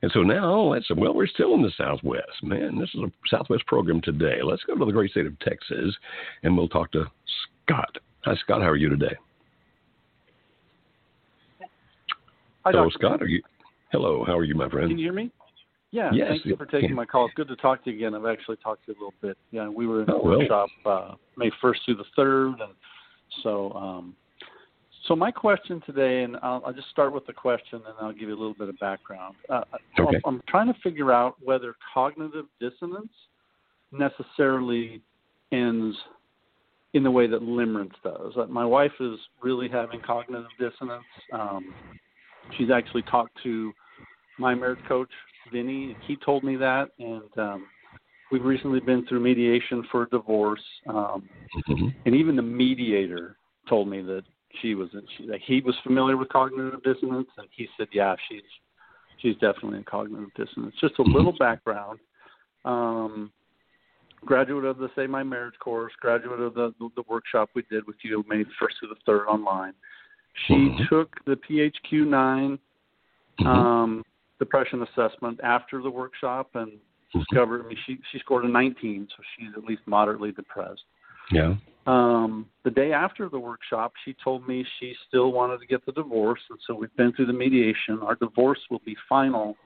Speaker 1: And so now let's, well, we're still in the Southwest. Man, this is a Southwest program today. Let's go to the great state of Texas and we'll talk to Scott. Hi, Scott. How are you today?
Speaker 6: Hi,
Speaker 1: hello,
Speaker 6: Dr.
Speaker 1: Scott. Are you? Hello. How are you, my friend?
Speaker 6: Can you hear me? Yeah.
Speaker 1: Yes,
Speaker 6: thank you for taking my call. It's good to talk to you again. I've actually talked to you a little bit. Yeah, we were in
Speaker 1: oh, well.
Speaker 6: workshop uh, May 1st through the 3rd, and so um, so my question today, and I'll, I'll, just start with the question, and I'll give you a little bit of background. Uh,
Speaker 1: okay.
Speaker 6: I'm, I'm trying to figure out whether cognitive dissonance necessarily ends in the way that limerence does. Uh, my wife is really having cognitive dissonance. Um, she's actually talked to my marriage coach, Vinny. He told me that, and um, we've recently been through mediation for a divorce. Um,
Speaker 1: mm-hmm.
Speaker 6: And even the mediator told me that she was she, he was familiar with cognitive dissonance, and he said, yeah, she's she's definitely in cognitive dissonance. Just a
Speaker 1: Mm-hmm.
Speaker 6: little background. Um, graduate of the Save My Marriage course, graduate of the the workshop we did with you, May first to the third online. She
Speaker 1: Mhm.
Speaker 6: took the PHQ 9
Speaker 1: Mhm.
Speaker 6: um, depression assessment after the workshop and
Speaker 1: Mhm.
Speaker 6: discovered. I mean, she she scored a 19, so she's at least moderately depressed.
Speaker 1: Yeah.
Speaker 6: Um, the day after the workshop, she told me she still wanted to get the divorce, and so we've been through the mediation. Our divorce will be final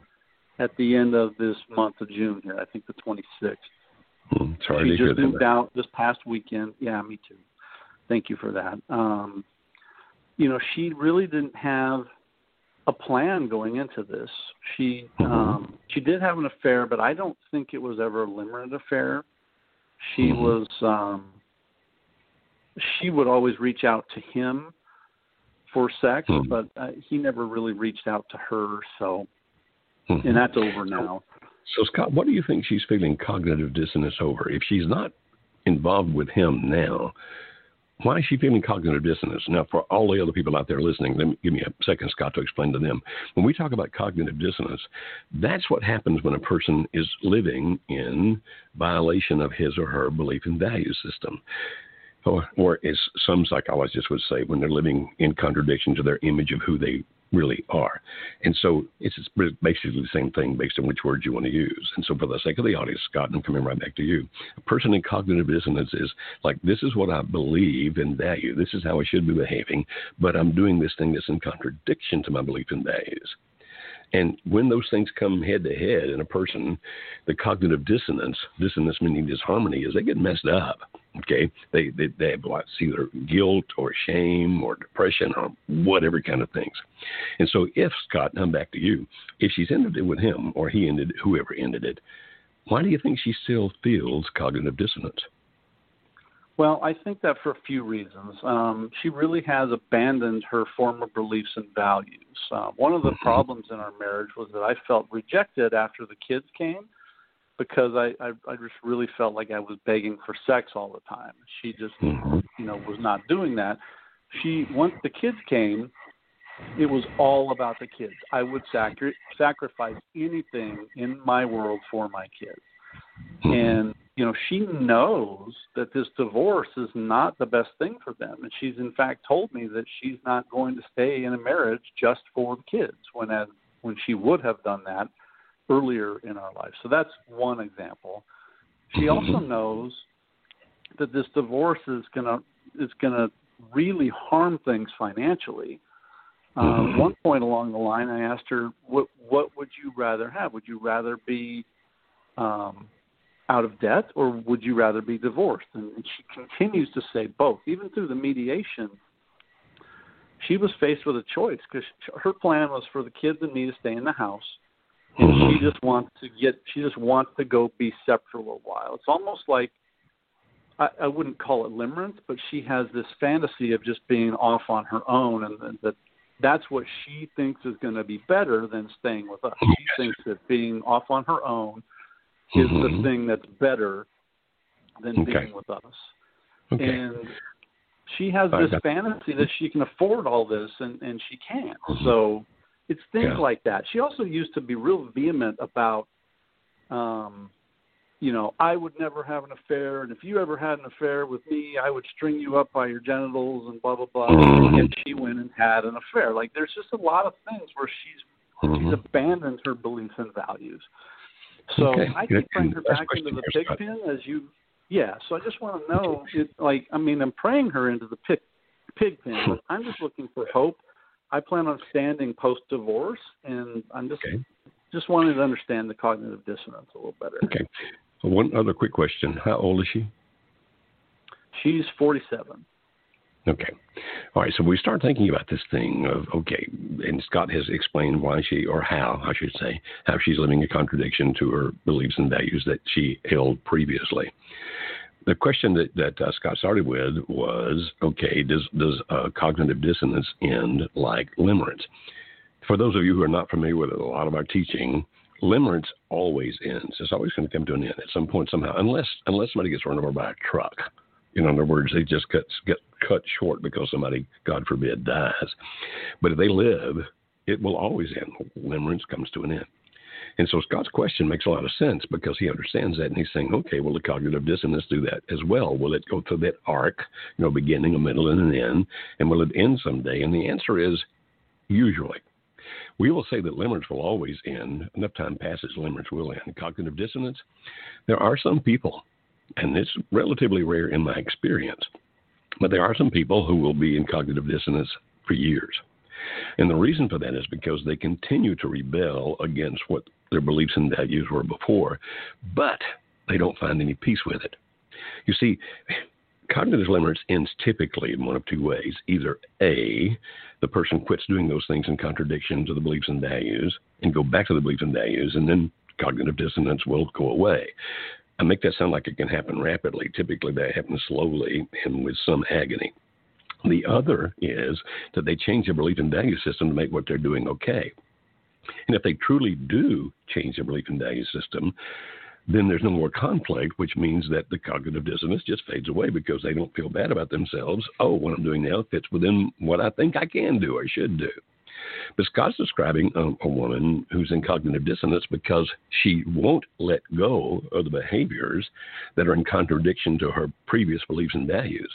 Speaker 6: at the end of this month of June here. I think the 26th.
Speaker 1: Mm, sorry
Speaker 6: she just moved
Speaker 1: that.
Speaker 6: out this past weekend. Yeah, me too. Thank you for that. Um, you know, she really didn't have a plan going into this. She
Speaker 1: Mhm.
Speaker 6: um, she did have an affair, but I don't think it was ever a limerent affair. She
Speaker 1: Mhm.
Speaker 6: was um, she would always reach out to him for sex,
Speaker 1: Mhm.
Speaker 6: but uh, he never really reached out to her. So,
Speaker 1: Mhm.
Speaker 6: and that's over now.
Speaker 1: So, Scott, what do you think she's feeling cognitive dissonance over? If she's not involved with him now, why is she feeling cognitive dissonance? Now, for all the other people out there listening, let me give me a second, Scott, to explain to them. When we talk about cognitive dissonance, that's what happens when a person is living in violation of his or her belief and value system. Or, or as some psychologists would say, when they're living in contradiction to their image of who they really are. And so it's basically the same thing based on which words you want to use. And so, for the sake of the audience, Scott, I'm coming right back to you. A person in cognitive dissonance is like, this is what I believe and value. This is how I should be behaving, but I'm doing this thing that's in contradiction to my belief and values. And when those things come head to head in a person, the cognitive dissonance, dissonance meaning disharmony, is they get messed up. Okay, they they, they have lots either guilt or shame or depression or whatever kind of things. And so, if Scott, I'm back to you, if she's ended it with him or he ended whoever ended it, why do you think she still feels cognitive dissonance?
Speaker 6: Well, I think that for a few reasons. Um, she really has abandoned her former beliefs and values. Uh, one of the mm-hmm. problems in our marriage was that I felt rejected after the kids came because I, I I just really felt like I was begging for sex all the time. She just
Speaker 1: mm-hmm.
Speaker 6: you know was not doing that. She once the kids came, it was all about the kids. I would sacri- sacrifice anything in my world for my kids.
Speaker 1: Mm-hmm.
Speaker 6: And you know, she knows that this divorce is not the best thing for them. And she's in fact told me that she's not going to stay in a marriage just for the kids when as when she would have done that earlier in our life. So that's one example. She also knows that this divorce is gonna is gonna really harm things financially. Um, one point along the line, I asked her, "What what would you rather have? Would you rather be um, out of debt, or would you rather be divorced?" And she continues to say both, even through the mediation. She was faced with a choice because her plan was for the kids and me to stay in the house and she mm-hmm. just wants to get she just wants to go be separate for a little while. It's almost like I, I wouldn't call it limerence, but she has this fantasy of just being off on her own, and that that's what she thinks is going to be better than staying with us. She thinks that being off on her own is
Speaker 1: mm-hmm.
Speaker 6: the thing that's better than
Speaker 1: okay.
Speaker 6: being with us.
Speaker 1: Okay.
Speaker 6: And she has this fantasy that she can afford all this, and and she can't.
Speaker 1: Mm-hmm.
Speaker 6: So it's things
Speaker 1: yeah.
Speaker 6: like that. She also used to be real vehement about, um, you know, I would never have an affair, and if you ever had an affair with me, I would string you up by your genitals and blah blah blah.
Speaker 1: Mm-hmm.
Speaker 6: And she went and had an affair. Like there's just a lot of things where she's
Speaker 1: mm-hmm.
Speaker 6: she's abandoned her beliefs and values. So
Speaker 1: okay.
Speaker 6: I can bring her back into the pig pen as you. Yeah. So I just want to know, it, like, I mean, I'm praying her into the pig pig pen, but I'm just looking for hope I plan on standing post divorce, and I'm just
Speaker 1: okay.
Speaker 6: just wanting to understand the cognitive dissonance a little better.
Speaker 1: Okay. One other quick question: How old is she?
Speaker 6: She's 47.
Speaker 1: Okay. All right. So we start thinking about this thing of okay, and Scott has explained why she, or how I should say, how she's living a contradiction to her beliefs and values that she held previously the question that, that uh, Scott started with was okay, does, does uh, cognitive dissonance end like limerence? For those of you who are not familiar with it, a lot of our teaching, limerence always ends. It's always going to come to an end at some point somehow, unless unless somebody gets run over by a truck. In other words, they just get get cut short because somebody, God forbid, dies. But if they live, it will always end. Limerence comes to an end. And so Scott's question makes a lot of sense because he understands that and he's saying, okay, will the cognitive dissonance do that as well? Will it go through that arc, you know, beginning, a middle, and an end? And will it end someday? And the answer is usually. We will say that limerence will always end. Enough time passes, limerence will end. Cognitive dissonance, there are some people, and it's relatively rare in my experience, but there are some people who will be in cognitive dissonance for years. And the reason for that is because they continue to rebel against what their beliefs and values were before, but they don't find any peace with it. You see, cognitive limerence ends typically in one of two ways. Either A, the person quits doing those things in contradiction to the beliefs and values and go back to the beliefs and values, and then cognitive dissonance will go away. I make that sound like it can happen rapidly. Typically, that happens slowly and with some agony. The other is that they change their belief and value system to make what they're doing okay. And if they truly do change their belief and value system, then there's no more conflict, which means that the cognitive dissonance just fades away because they don't feel bad about themselves. Oh, what I'm doing now fits within what I think I can do or should do. But Scott's describing a, a woman who's in cognitive dissonance because she won't let go of the behaviors that are in contradiction to her previous beliefs and values.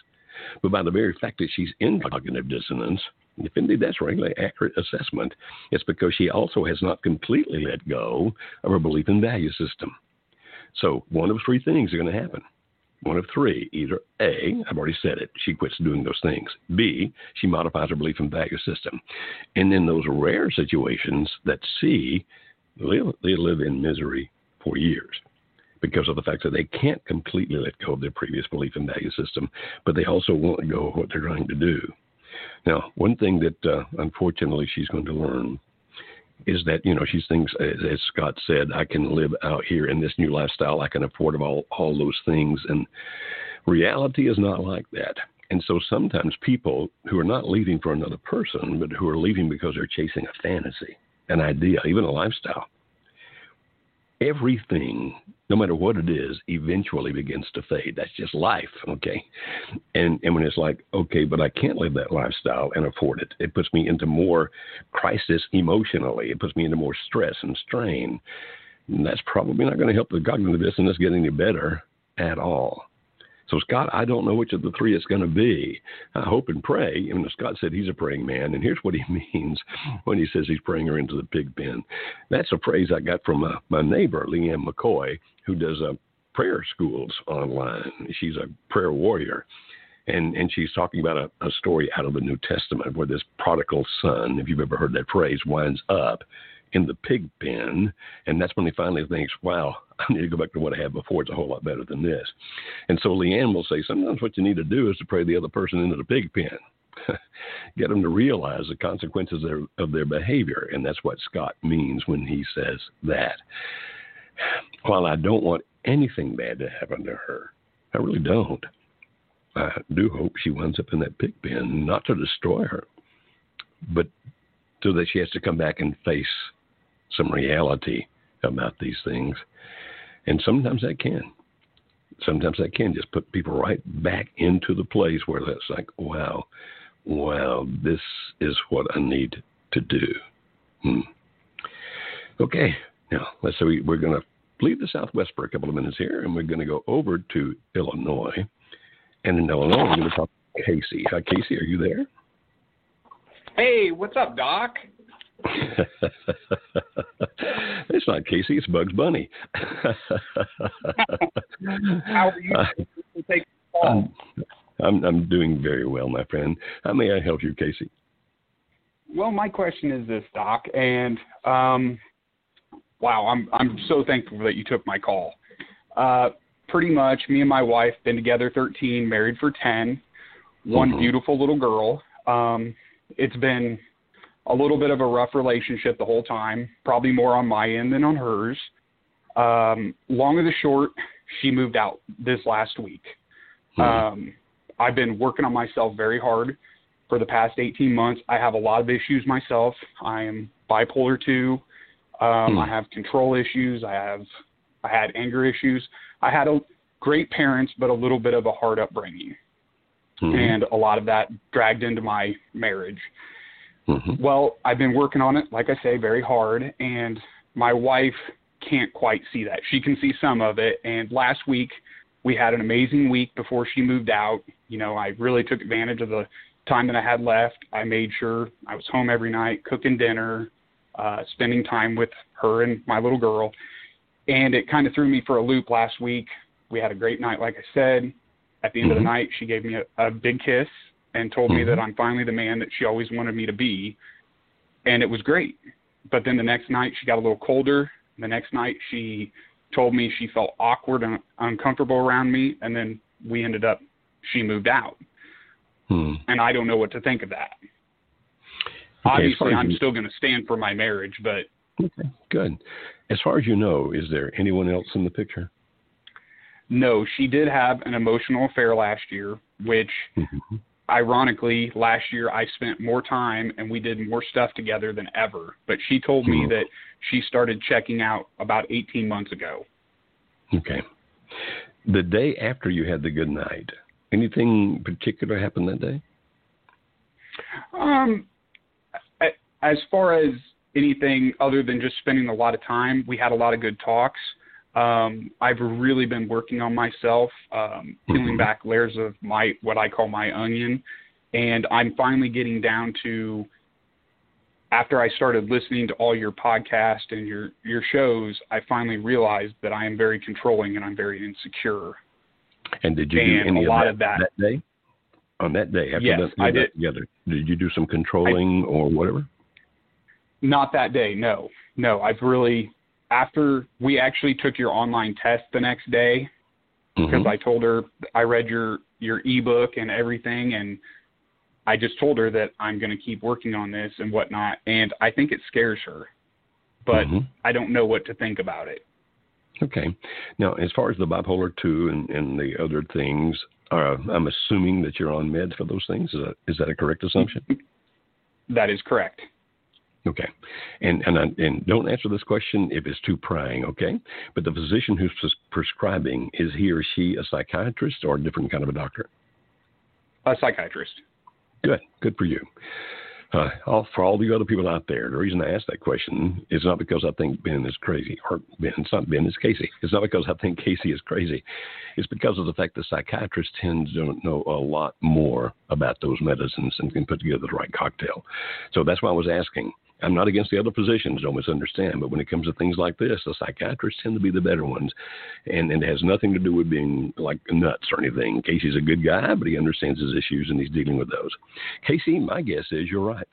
Speaker 1: But by the very fact that she's in cognitive dissonance, if indeed that's really accurate assessment, it's because she also has not completely let go of her belief and value system. So one of three things are going to happen. One of three. Either A, I've already said it, she quits doing those things. B, she modifies her belief and value system. And in those rare situations that C, they live in misery for years because of the fact that they can't completely let go of their previous belief and value system, but they also won't go of what they're trying to do. Now, one thing that uh, unfortunately she's going to learn is that you know she thinks, as Scott said, I can live out here in this new lifestyle. I can afford all all those things, and reality is not like that. And so sometimes people who are not leaving for another person, but who are leaving because they're chasing a fantasy, an idea, even a lifestyle, everything, no matter what it is, eventually begins to fade. That's just life, okay? And and when it's like, okay, but I can't live that lifestyle and afford it, it puts me into more crisis emotionally. It puts me into more stress and strain. And that's probably not going to help the cognitive dissonance get any better at all. So, Scott, I don't know which of the three it's going to be. I hope and pray. And Scott said he's a praying man, and here's what he means when he says he's praying her into the pig pen. That's a phrase I got from uh, my neighbor, Leanne McCoy, who does uh, prayer schools online. She's a prayer warrior. And, and she's talking about a, a story out of the New Testament where this prodigal son, if you've ever heard that phrase, winds up in the pig pen. And that's when he finally thinks, wow, I need to go back to what I had before. It's a whole lot better than this. And so Leanne will say, sometimes what you need to do is to pray the other person into the pig pen. Get them to realize the consequences of their, of their behavior. And that's what Scott means when he says that. While I don't want anything bad to happen to her, I really don't. I do hope she winds up in that pig pen, not to destroy her, but so that she has to come back and face some reality about these things. And sometimes that can. Sometimes that can just put people right back into the place where that's like, wow, wow, this is what I need to do. Hmm. Okay, now let's say we, we're going to leave the Southwest for a couple of minutes here, and we're going to go over to Illinois. And in Illinois, we're going to talk to Casey. Hi, Casey, are you there?
Speaker 7: Hey, what's up, Doc?
Speaker 1: it's not Casey, it's Bugs Bunny.
Speaker 7: How are you? Take
Speaker 1: I'm, I'm, I'm doing very well, my friend. How may I help you, Casey?
Speaker 7: Well, my question is this, Doc, and um, wow, I'm I'm so thankful that you took my call. Uh, pretty much, me and my wife been together 13, married for 10, one mm-hmm. beautiful little girl. Um, it's been a little bit of a rough relationship the whole time, probably more on my end than on hers. Um, long of the short, she moved out this last week. Hmm. Um, I've been working on myself very hard for the past 18 months. I have a lot of issues myself. I am bipolar 2. Um, hmm. I have control issues. I have I had anger issues. I had a great parents, but a little bit of a hard upbringing, hmm. and a lot of that dragged into my marriage. Mm-hmm. Well, I've been working on it, like I say, very hard, and my wife can't quite see that. She can see some of it. And last week, we had an amazing week before she moved out. You know, I really took advantage of the time that I had left. I made sure I was home every night, cooking dinner, uh, spending time with her and my little girl. And it kind of threw me for a loop last week. We had a great night, like I said. At the end mm-hmm. of the mm-hmm. night, she gave me a, a big kiss and told mm-hmm. me that mm-hmm. I'm finally the man that she always wanted me to be. And it was great. But then the next night she got a little colder. The next night she told me she felt awkward and uncomfortable around me. And then we ended up, she moved out. Hmm. And I don't know what to think of that. Okay, Obviously, I'm you... still going to stand for my marriage, but.
Speaker 1: Okay, good. As far as you know, is there anyone else in the picture?
Speaker 7: No, she did have an emotional affair last year, which mm-hmm ironically, last year I spent more time and we did more stuff together than ever. But she told me hmm. that she started checking out about 18 months ago.
Speaker 1: Okay. The day after you had the good night, anything particular happened that day?
Speaker 7: Um, as far as anything other than just spending a lot of time, we had a lot of good talks. Um, I've really been working on myself, um, peeling mm-hmm. back layers of my what I call my onion, and I'm finally getting down to. After I started listening to all your podcasts and your your shows, I finally realized that I am very controlling and I'm very insecure.
Speaker 1: And did you
Speaker 7: and
Speaker 1: do any
Speaker 7: a lot
Speaker 1: of that,
Speaker 7: that,
Speaker 1: that day? On that day, after
Speaker 7: Yes,
Speaker 1: that,
Speaker 7: I
Speaker 1: that
Speaker 7: did.
Speaker 1: Together, did you do some controlling or whatever?
Speaker 7: Not that day, no. No, I've really after we actually took your online test the next day because
Speaker 1: Mhm.
Speaker 7: I told her I read your your ebook and everything and I just told her that I'm going to keep working on this and whatnot and I think it scares her, but
Speaker 1: Mhm.
Speaker 7: I don't know what to think about it.
Speaker 1: Okay. Now, as far as the bipolar two and, and the other things, uh, I'm assuming that you're on meds for those things. Is that is that a correct assumption?
Speaker 7: That is correct.
Speaker 1: Okay. And and and don't answer this question if it's too prying. Okay. But the physician who's prescribing is he or she a psychiatrist or a different kind of a doctor?
Speaker 7: A psychiatrist.
Speaker 1: Good. Good for you. Uh, all, for all the other people out there, the reason I ask that question is not because I think Ben is crazy, or Ben, it's not Ben, it's Casey. It's not because I think Casey is crazy. It's because of the fact that psychiatrists tend to know a lot more about those medicines and can put together the right cocktail. So that's why I was asking. I'm not against the other physicians, don't misunderstand, but when it comes to things like this, the psychiatrists tend to be the better ones. And, and it has nothing to do with being like nuts or anything. Casey's a good guy, but he understands his issues and he's dealing with those. Casey, my guess is you're right.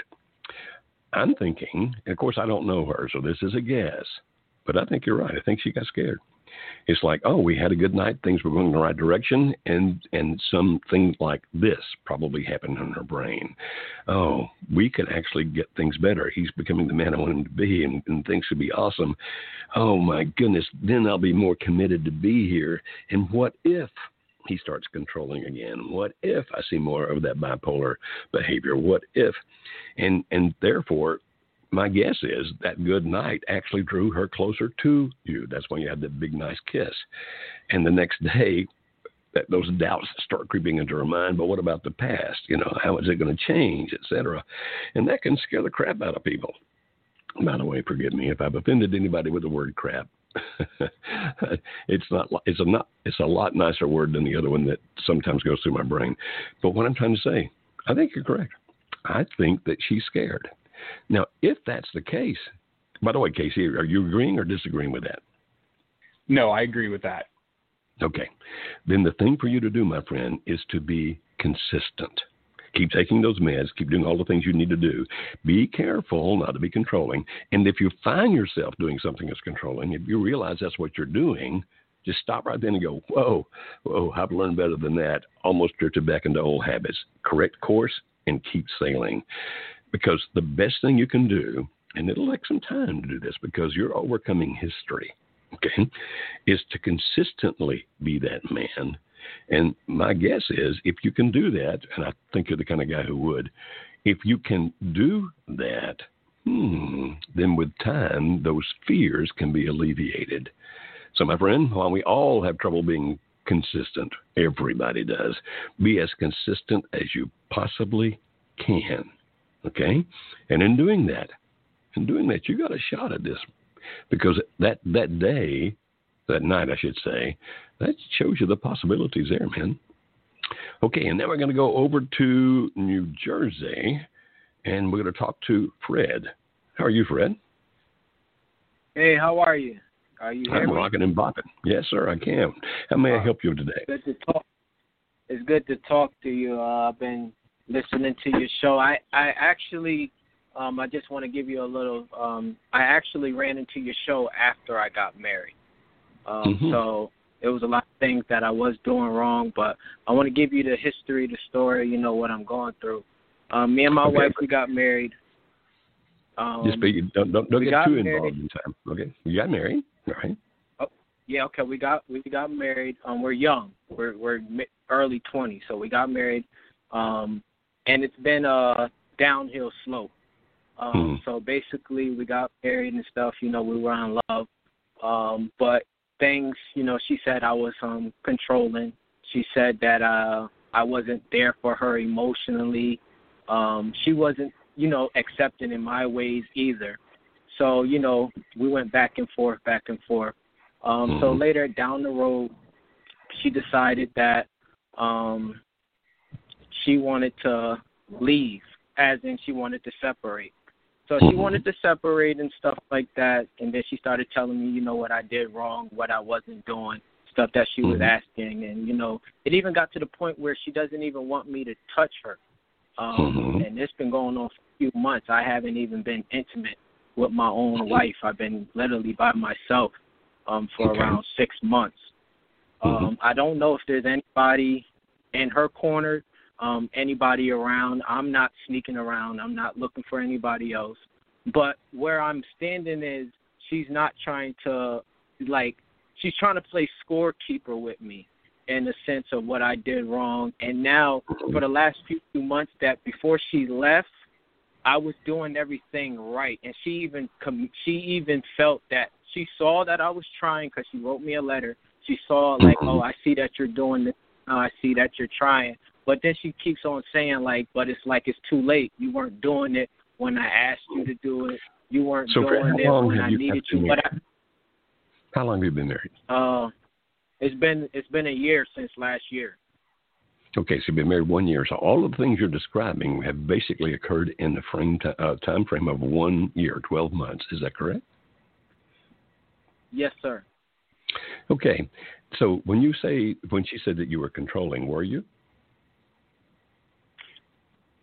Speaker 1: I'm thinking, and of course, I don't know her, so this is a guess, but I think you're right. I think she got scared. It's like, oh, we had a good night, things were going in the right direction, and and something like this probably happened in her brain. Oh, we could actually get things better. He's becoming the man I want him to be, and, and things should be awesome. Oh my goodness, then I'll be more committed to be here. And what if he starts controlling again? What if I see more of that bipolar behavior? What if? And and therefore, my guess is that good night actually drew her closer to you. That's when you had that big nice kiss. And the next day, that those doubts start creeping into her mind. But what about the past? You know, how is it going to change, etc. And that can scare the crap out of people. By the way, forgive me if I've offended anybody with the word crap. it's not. It's a not. It's a lot nicer word than the other one that sometimes goes through my brain. But what I'm trying to say, I think you're correct. I think that she's scared. Now, if that's the case, by the way, Casey, are you agreeing or disagreeing with that?
Speaker 7: No, I agree with that.
Speaker 1: Okay. Then the thing for you to do, my friend, is to be consistent. Keep taking those meds, keep doing all the things you need to do. Be careful not to be controlling. And if you find yourself doing something that's controlling, if you realize that's what you're doing, just stop right then and go, whoa, whoa, I've learned better than that. Almost drifted back into old habits. Correct course and keep sailing. Because the best thing you can do, and it'll take some time to do this because you're overcoming history, okay, is to consistently be that man. And my guess is if you can do that, and I think you're the kind of guy who would, if you can do that, hmm, then with time, those fears can be alleviated. So, my friend, while we all have trouble being consistent, everybody does, be as consistent as you possibly can. Okay? And in doing that, in doing that, you got a shot at this because that that day, that night, I should say, that shows you the possibilities there, man. Okay, and then we're going to go over to New Jersey, and we're going to talk to Fred. How are you, Fred?
Speaker 8: Hey, how are you? Are you
Speaker 1: I'm
Speaker 8: me?
Speaker 1: rocking and bopping. Yes, sir, I can. How may I help you today?
Speaker 8: Good to talk. It's good to talk to you. Uh, I've been listening to your show. I I actually, um, I just want to give you a little. Um, I actually ran into your show after I got married. Um,
Speaker 1: Mhm.
Speaker 8: So it was a lot of things that I was doing wrong, but I want to give you the history, the story. You know what I'm going through. Um, me and my
Speaker 1: Okay.
Speaker 8: wife we got married. Um,
Speaker 1: Just be don't don't, don't get too
Speaker 8: married.
Speaker 1: involved in time. Okay, you got married, all right?
Speaker 8: yeah, okay, we got we got married. Um, we're young. We're we're early twenties, so we got married. Um, and it's been a downhill slope. Um,
Speaker 1: Hmm.
Speaker 8: so basically, we got married and stuff. You know, we were in love. Um, but things, you know, she said I was um controlling. She said that uh I wasn't there for her emotionally. Um, she wasn't, you know, accepting in my ways either. So, you know, we went back and forth, back and forth. Um, so
Speaker 1: Mhm.
Speaker 8: later down the road, she decided that um, she wanted to leave, as in she wanted to separate. So she
Speaker 1: Mhm.
Speaker 8: wanted to separate and stuff like that. And then she started telling me, you know, what I did wrong, what I wasn't doing. stuff that she was
Speaker 1: Mhm.
Speaker 8: asking, and you know, it even got to the point where she doesn't even want me to touch her. Um,
Speaker 1: Mhm.
Speaker 8: And it's been going on for a few months. I haven't even been intimate with my own wife. I've been literally by myself um, for
Speaker 1: Okay.
Speaker 8: around six months. Um, I don't know if there's anybody in her corner, um, anybody around. I'm not sneaking around. I'm not looking for anybody else. But where I'm standing is she's not trying to like she's trying to play scorekeeper with me in the sense of what I did wrong. And now for the last few months that before she left, I was doing everything right, and she even com- she even felt that she saw that I was trying because she wrote me a letter. She saw like,
Speaker 1: Mhm.
Speaker 8: oh, I see that you're doing this. Oh, I see that you're trying. But then she keeps on saying like, but it's like it's too late. You weren't doing it when I asked you to do it. You weren't
Speaker 1: So,
Speaker 8: doing it when I
Speaker 1: you
Speaker 8: needed you. But I,
Speaker 1: How long have you been married?
Speaker 8: uh, it's been it's been a year since last year.
Speaker 1: Okay, so you've been married one year. So all of the things you're describing have basically occurred in the frame t- uh, time frame of one year, 12 months. Is that correct?
Speaker 8: Yes, sir.
Speaker 1: Okay. So when you say when she said that you were controlling, were you?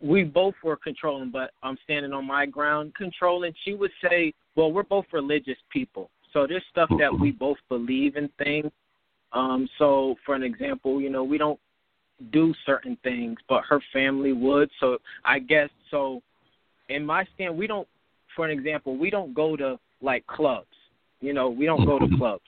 Speaker 8: We both were controlling, but I'm standing on my ground controlling. She would say, well, we're both religious people. So there's stuff that we both believe in things. Um, so for an example, you know, we don't do certain things, but her family would. So I guess so in my stand we don't for an example, we don't go to like clubs. You know, we don't go to
Speaker 1: Mhm.
Speaker 8: clubs.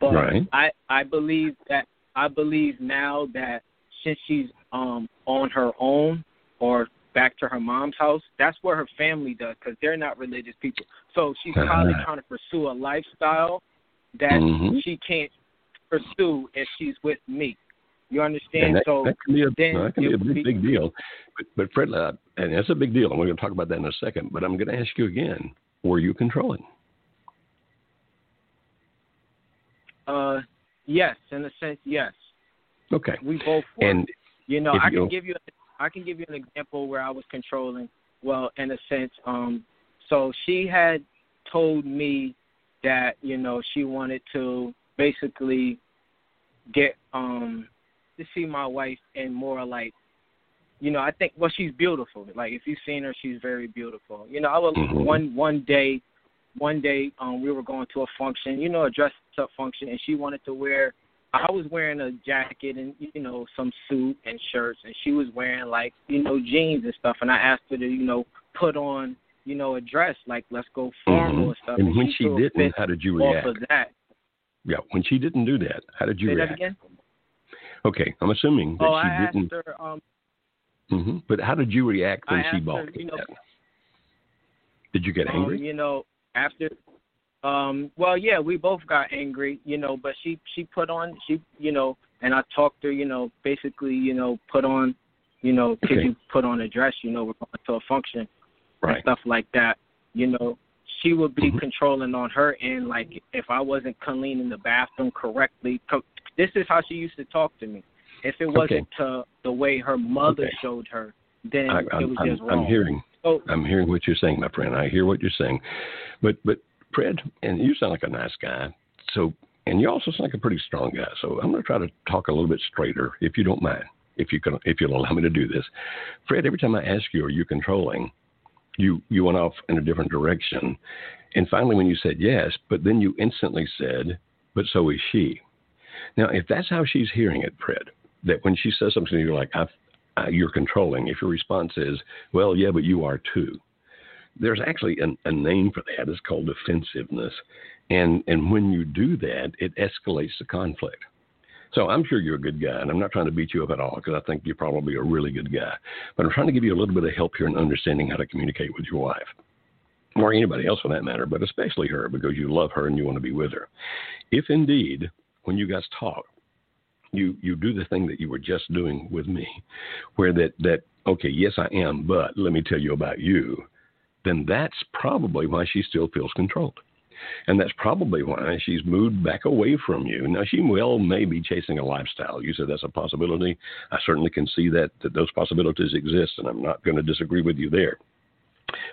Speaker 8: But
Speaker 1: Right.
Speaker 8: I I believe that I believe now that since she's um on her own or back to her mom's house, that's where her family does because they're not religious people. So she's probably
Speaker 1: Ah.
Speaker 8: trying to pursue a lifestyle that
Speaker 1: Mhm.
Speaker 8: she can't pursue if she's with me. You understand?
Speaker 1: that,
Speaker 8: so
Speaker 1: that can be a,
Speaker 8: then
Speaker 1: that can be a big, big deal. But, but Fred, uh, and that's a big deal, and we're going to talk about that in a second. But I'm going to ask you again: Were you controlling?
Speaker 8: Uh, yes, in a sense, yes.
Speaker 1: Okay.
Speaker 8: We both were.
Speaker 1: And
Speaker 8: you know, I can
Speaker 1: you-
Speaker 8: give you I can give you an example where I was controlling. Well, in a sense, um, so she had told me that you know she wanted to basically get um to see my wife and more like you know I think well she's beautiful like if you've seen her she's very beautiful you know I was
Speaker 1: Mhm.
Speaker 8: one one day one day um we were going to a function you know a dress up function and she wanted to wear I was wearing a jacket and you know some suit and shirts, and she was wearing like you know jeans and stuff. And I asked her to you know put on you know a dress like let's go formal
Speaker 1: Mhm.
Speaker 8: and stuff.
Speaker 1: And when she
Speaker 8: a
Speaker 1: didn't, how did you react?
Speaker 8: of that?
Speaker 1: Yeah, when she didn't do that, how did you
Speaker 8: Say
Speaker 1: react?
Speaker 8: that again.
Speaker 1: Okay, I'm assuming that
Speaker 8: Oh,
Speaker 1: she
Speaker 8: I
Speaker 1: didn't.
Speaker 8: her. Um,
Speaker 1: hmm But how did you react when she
Speaker 8: her,
Speaker 1: balked
Speaker 8: you know,
Speaker 1: that? Did you get
Speaker 8: um,
Speaker 1: angry?
Speaker 8: you know, after. Um, well, yeah, we both got angry, you know, but she she put on she you know, and I talked to her, you know, basically, you know, put on, you know, could you put on a dress, you know, we're going to a function. and
Speaker 1: Right.
Speaker 8: stuff like that. You know, she would be
Speaker 1: Mhm.
Speaker 8: controlling on her end. Like if I wasn't cleaning the bathroom correctly, co- this is how she used to talk to me. If it wasn't to the way her mother
Speaker 1: Okay.
Speaker 8: showed her, then
Speaker 1: I,
Speaker 8: it was
Speaker 1: I'm,
Speaker 8: just wrong.
Speaker 1: I'm hearing.
Speaker 8: So
Speaker 1: I'm hearing what you're saying, my friend. I hear what you're saying, but but Fred, and you sound like a nice guy. So, and you also sound like a pretty strong guy. So, I'm going to try to talk a little bit straighter, if you don't mind, if you can, if you'll allow me to do this. Fred, every time I ask you, are you controlling? You you went off in a different direction, and finally, when you said yes, but then you instantly said, but so is she. Now, if that's how she's hearing it, Fred, that when she says something, you're like, I, I, you're controlling. If your response is, well, yeah, but you are too there's actually an, a name for that. It's called defensiveness. And and when you do that, it escalates the conflict. So I'm sure you're a good guy, and I'm not trying to beat you up at all because I think you're probably a really good guy. But I'm trying to give you a little bit of help here in understanding how to communicate with your wife, or anybody else for that matter, but especially her because you love her and you want to be with her. If indeed, when you guys talk, you you do the thing that you were just doing with me, where that that okay, yes I am, but let me tell you about you then that's probably why she still feels controlled. And that's probably why she's moved back away from you. Now, she well may be chasing a lifestyle. You said that's a possibility. I certainly can see that, that those possibilities exist, and I'm not going to disagree with you there.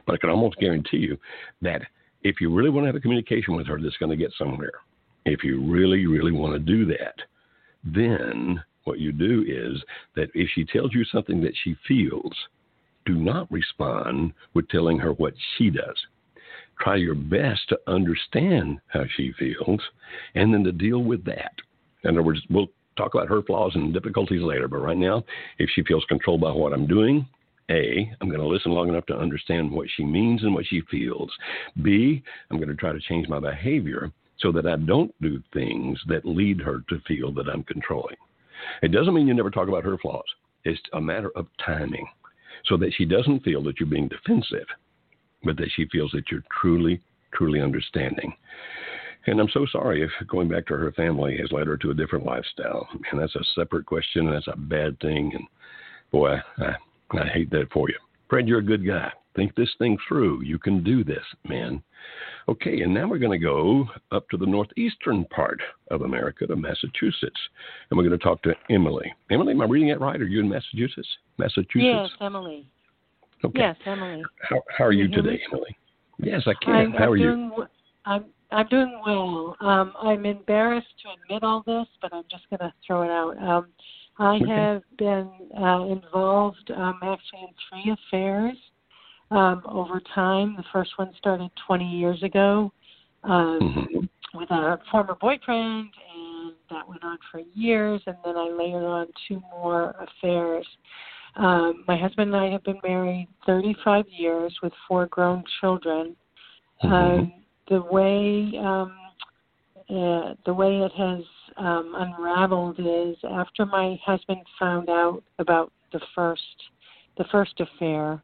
Speaker 1: But I can almost guarantee you that if you really want to have a communication with her that's going to get somewhere, If you really, really want to do that, then what you do is that if she tells you something that she feels, do not respond with telling her what she does. Try your best to understand how she feels and then to deal with that. In other words, we'll talk about her flaws and difficulties later, but right now, if she feels controlled by what I'm doing, a, I'm going to listen long enough to understand what she means and what she feels. B, I'm going to try to change my behavior so that I don't do things that lead her to feel that I'm controlling. It doesn't mean you never talk about her flaws. It's a matter of timing so that she doesn't feel that you're being defensive, but that she feels that you're truly, truly understanding. And I'm so sorry if going back to her family has led her to a different lifestyle. And that's a separate question, and that's a bad thing. And boy, I, I hate that for you. Fred, you're a good guy. Think this thing through. You can do this, man. Okay, and now we're going to go up to the northeastern part of America to Massachusetts. And we're going to talk to Emily. Emily, am I reading it right? Are you in Massachusetts? Massachusetts?
Speaker 9: Yes, Emily.
Speaker 1: Okay.
Speaker 9: Yes, Emily.
Speaker 1: How, how are you,
Speaker 9: you
Speaker 1: today, Emily? Yes, I can.
Speaker 9: I'm,
Speaker 1: how are
Speaker 9: I'm
Speaker 1: you?
Speaker 9: doing, I'm I'm doing well. Um, I'm embarrassed to admit all this, but I'm just going to throw it out. Um, I
Speaker 1: Okay.
Speaker 9: have been uh, involved um, actually in three affairs um, over time. The first one started 20 years ago um,
Speaker 1: Mhm.
Speaker 9: with a former boyfriend, and that went on for years. And then I layered on two more affairs. Um, my husband and I have been married 35 years with four grown children.
Speaker 1: Mhm.
Speaker 9: Um, the way um, uh, the way it has um, unraveled is after my husband found out about the first the first affair,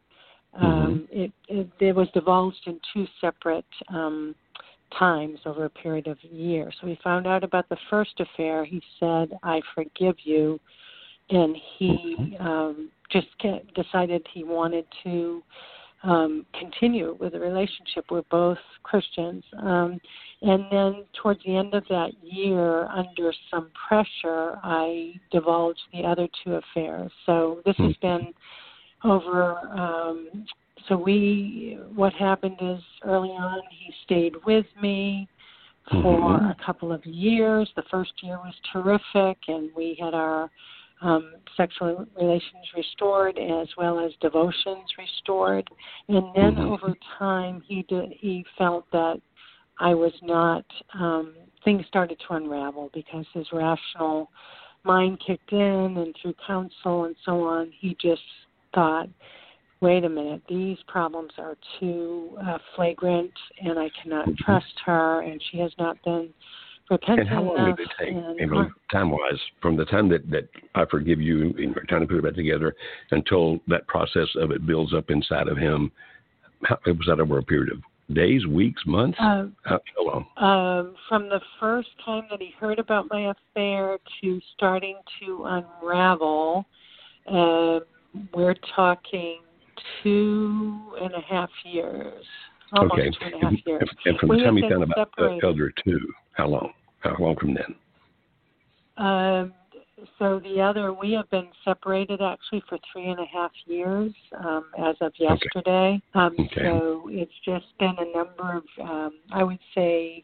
Speaker 9: um, it, it it was divulged in two separate um, times over a period of years. So he found out about the first affair. He said, "I forgive you," and he um, just decided he wanted to um, continue with the relationship. We're both Christians. Um, and then towards the end of that year, under some pressure, I divulged the other two affairs. So this has been over. Um, so we, what happened is early on, he stayed with me for
Speaker 1: Mhm.
Speaker 9: a couple of years. The first year was terrific, and we had our um, sexual relations restored as well as devotions restored. And then
Speaker 1: Mhm.
Speaker 9: over time, he did, he felt that I was not. Um, things started to unravel because his rational mind kicked in, and through counsel and so on, he just thought, "Wait a minute, these problems are too uh, flagrant, and I cannot
Speaker 1: Mhm.
Speaker 9: trust her, and she has not been." repentant
Speaker 1: And how long
Speaker 9: enough
Speaker 1: did it take,
Speaker 9: and
Speaker 1: Emily, time wise, from the time that, that I forgive you and you're trying to put it back together until that process of it builds up inside of him? How, was that over a period of days, weeks, months?
Speaker 9: Uh,
Speaker 1: how, long?
Speaker 9: um, from the first time that he heard about my affair to starting to unravel, um, we're talking two and a half years. Almost
Speaker 1: okay.
Speaker 9: two and a half years.
Speaker 1: And, and from the time
Speaker 9: been
Speaker 1: found about the
Speaker 9: separated.
Speaker 1: other two, how long? How long from then?
Speaker 9: Um, so the other, we have been separated actually for three and a half years um, as of yesterday. Um,
Speaker 1: Okay.
Speaker 9: So it's just been a number of, um, I would say,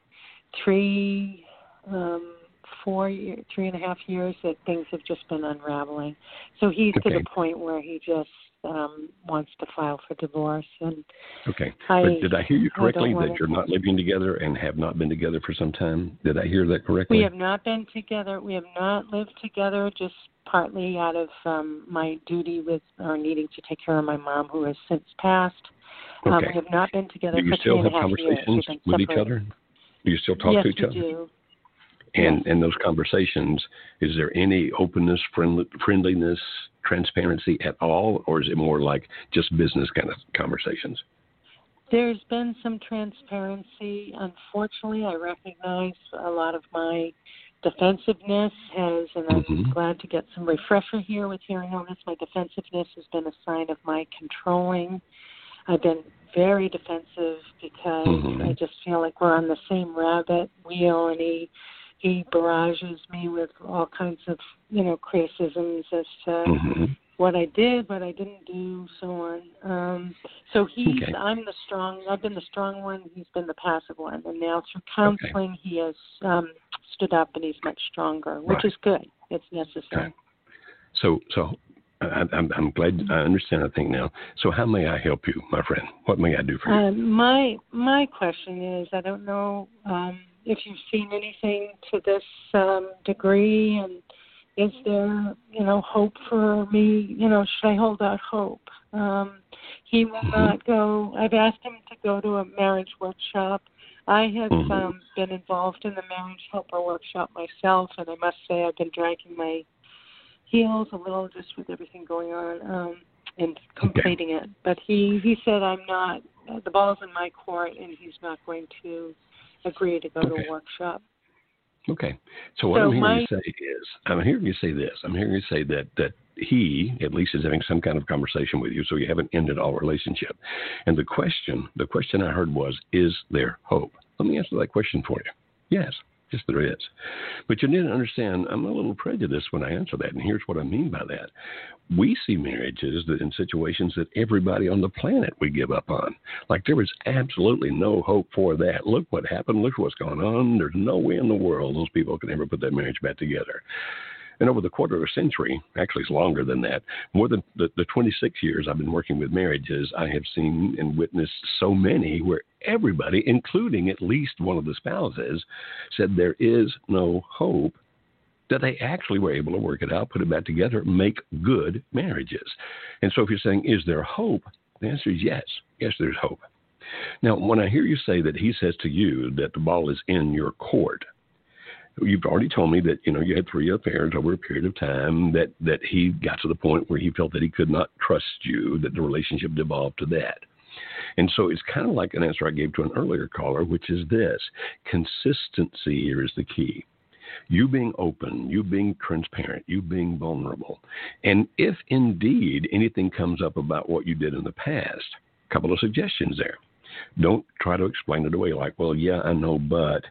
Speaker 9: three, um, four, year, three and a half years that things have just been unraveling. So he's to the point where he just um, wants to file for divorce, and
Speaker 1: Okay.
Speaker 9: I-
Speaker 1: but did I hear you correctly that you're not living together and have not been together for some time? Did I hear that correctly?
Speaker 9: We have not been together. We have not lived together, just partly out of um, my duty with or needing to take care of my mom, who has since passed. Um,
Speaker 1: Okay.
Speaker 9: we have not been together
Speaker 1: Do you
Speaker 9: for
Speaker 1: still
Speaker 9: three
Speaker 1: have
Speaker 9: a half years.
Speaker 1: conversations with each other? Do you still talk
Speaker 9: yes,
Speaker 1: to each
Speaker 9: we
Speaker 1: other?
Speaker 9: do.
Speaker 1: And and those conversations, is there any openness, friendly, friendliness, transparency at all, or is it more like just business kind of conversations?
Speaker 9: There's been some transparency. Unfortunately, I recognize a lot of my defensiveness has, and I'm
Speaker 1: Mhm.
Speaker 9: glad to get some refresher here with hearing all this. My defensiveness has been a sign of my controlling. I've been very defensive because
Speaker 1: Mhm.
Speaker 9: I just feel like we're on the same rabbit wheel, and he he barrages me with all kinds of you know criticisms as to
Speaker 1: Mhm.
Speaker 9: what I did, what I didn't do, so on. Um, so he's,
Speaker 1: Okay.
Speaker 9: I'm the strong, I've been the strong one, he's been the passive one. And now through counseling, he has um, stood up and he's much stronger, which
Speaker 1: right.
Speaker 9: is good. It's necessary.
Speaker 1: Okay. So, so I, I'm, I'm glad I understand. I think now. So, how may I help you, my friend? What may I do for you?
Speaker 9: Uh, my my question is, I don't know um, if you've seen anything to this um, degree, and is there, you know, hope for me? You know, should I hold out hope? Um, he will
Speaker 1: Mm-hmm.
Speaker 9: not go. I've asked him to go to a marriage workshop. I have
Speaker 1: Mhm.
Speaker 9: um, been involved in the marriage helper workshop myself, and I must say I've been dragging my heels a little just with everything going on um, and completing it. But he he said I'm not. The ball's in my court, and he's not going to agree to go to a workshop.
Speaker 1: Okay. So what
Speaker 9: So
Speaker 1: I'm hearing
Speaker 9: my-
Speaker 1: you say is, I'm hearing you say this. I'm hearing you say that that he at least is having some kind of conversation with you, so you haven't ended all relationship. And the question, the question I heard was, is there hope? Let me answer that question for you. Yes, yes, there is. But you need to understand, I'm a little prejudiced when I answer that, and here's what I mean by that. We see marriages that in situations that everybody on the planet we give up on. Like there was absolutely no hope for that. Look what happened. Look what's going on. There's no way in the world those people can ever put that marriage back together. And over the quarter of a century, actually it's longer than that, more than the, the 26 years I've been working with marriages, I have seen and witnessed so many where everybody, including at least one of the spouses, said there is no hope that they actually were able to work it out, put it back together, make good marriages. And so if you're saying, is there hope? The answer is yes. Yes, there's hope. Now, when I hear you say that he says to you that the ball is in your court, you've already told me that you know you had three affairs over a period of time that that he got to the point where he felt that he could not trust you that the relationship devolved to that and so it's kind of like an answer i gave to an earlier caller which is this consistency here is the key you being open, you being transparent, you being vulnerable. And if indeed anything comes up about what you did in the past, a couple of suggestions there. Don't try to explain it away like, well, yeah, I know, but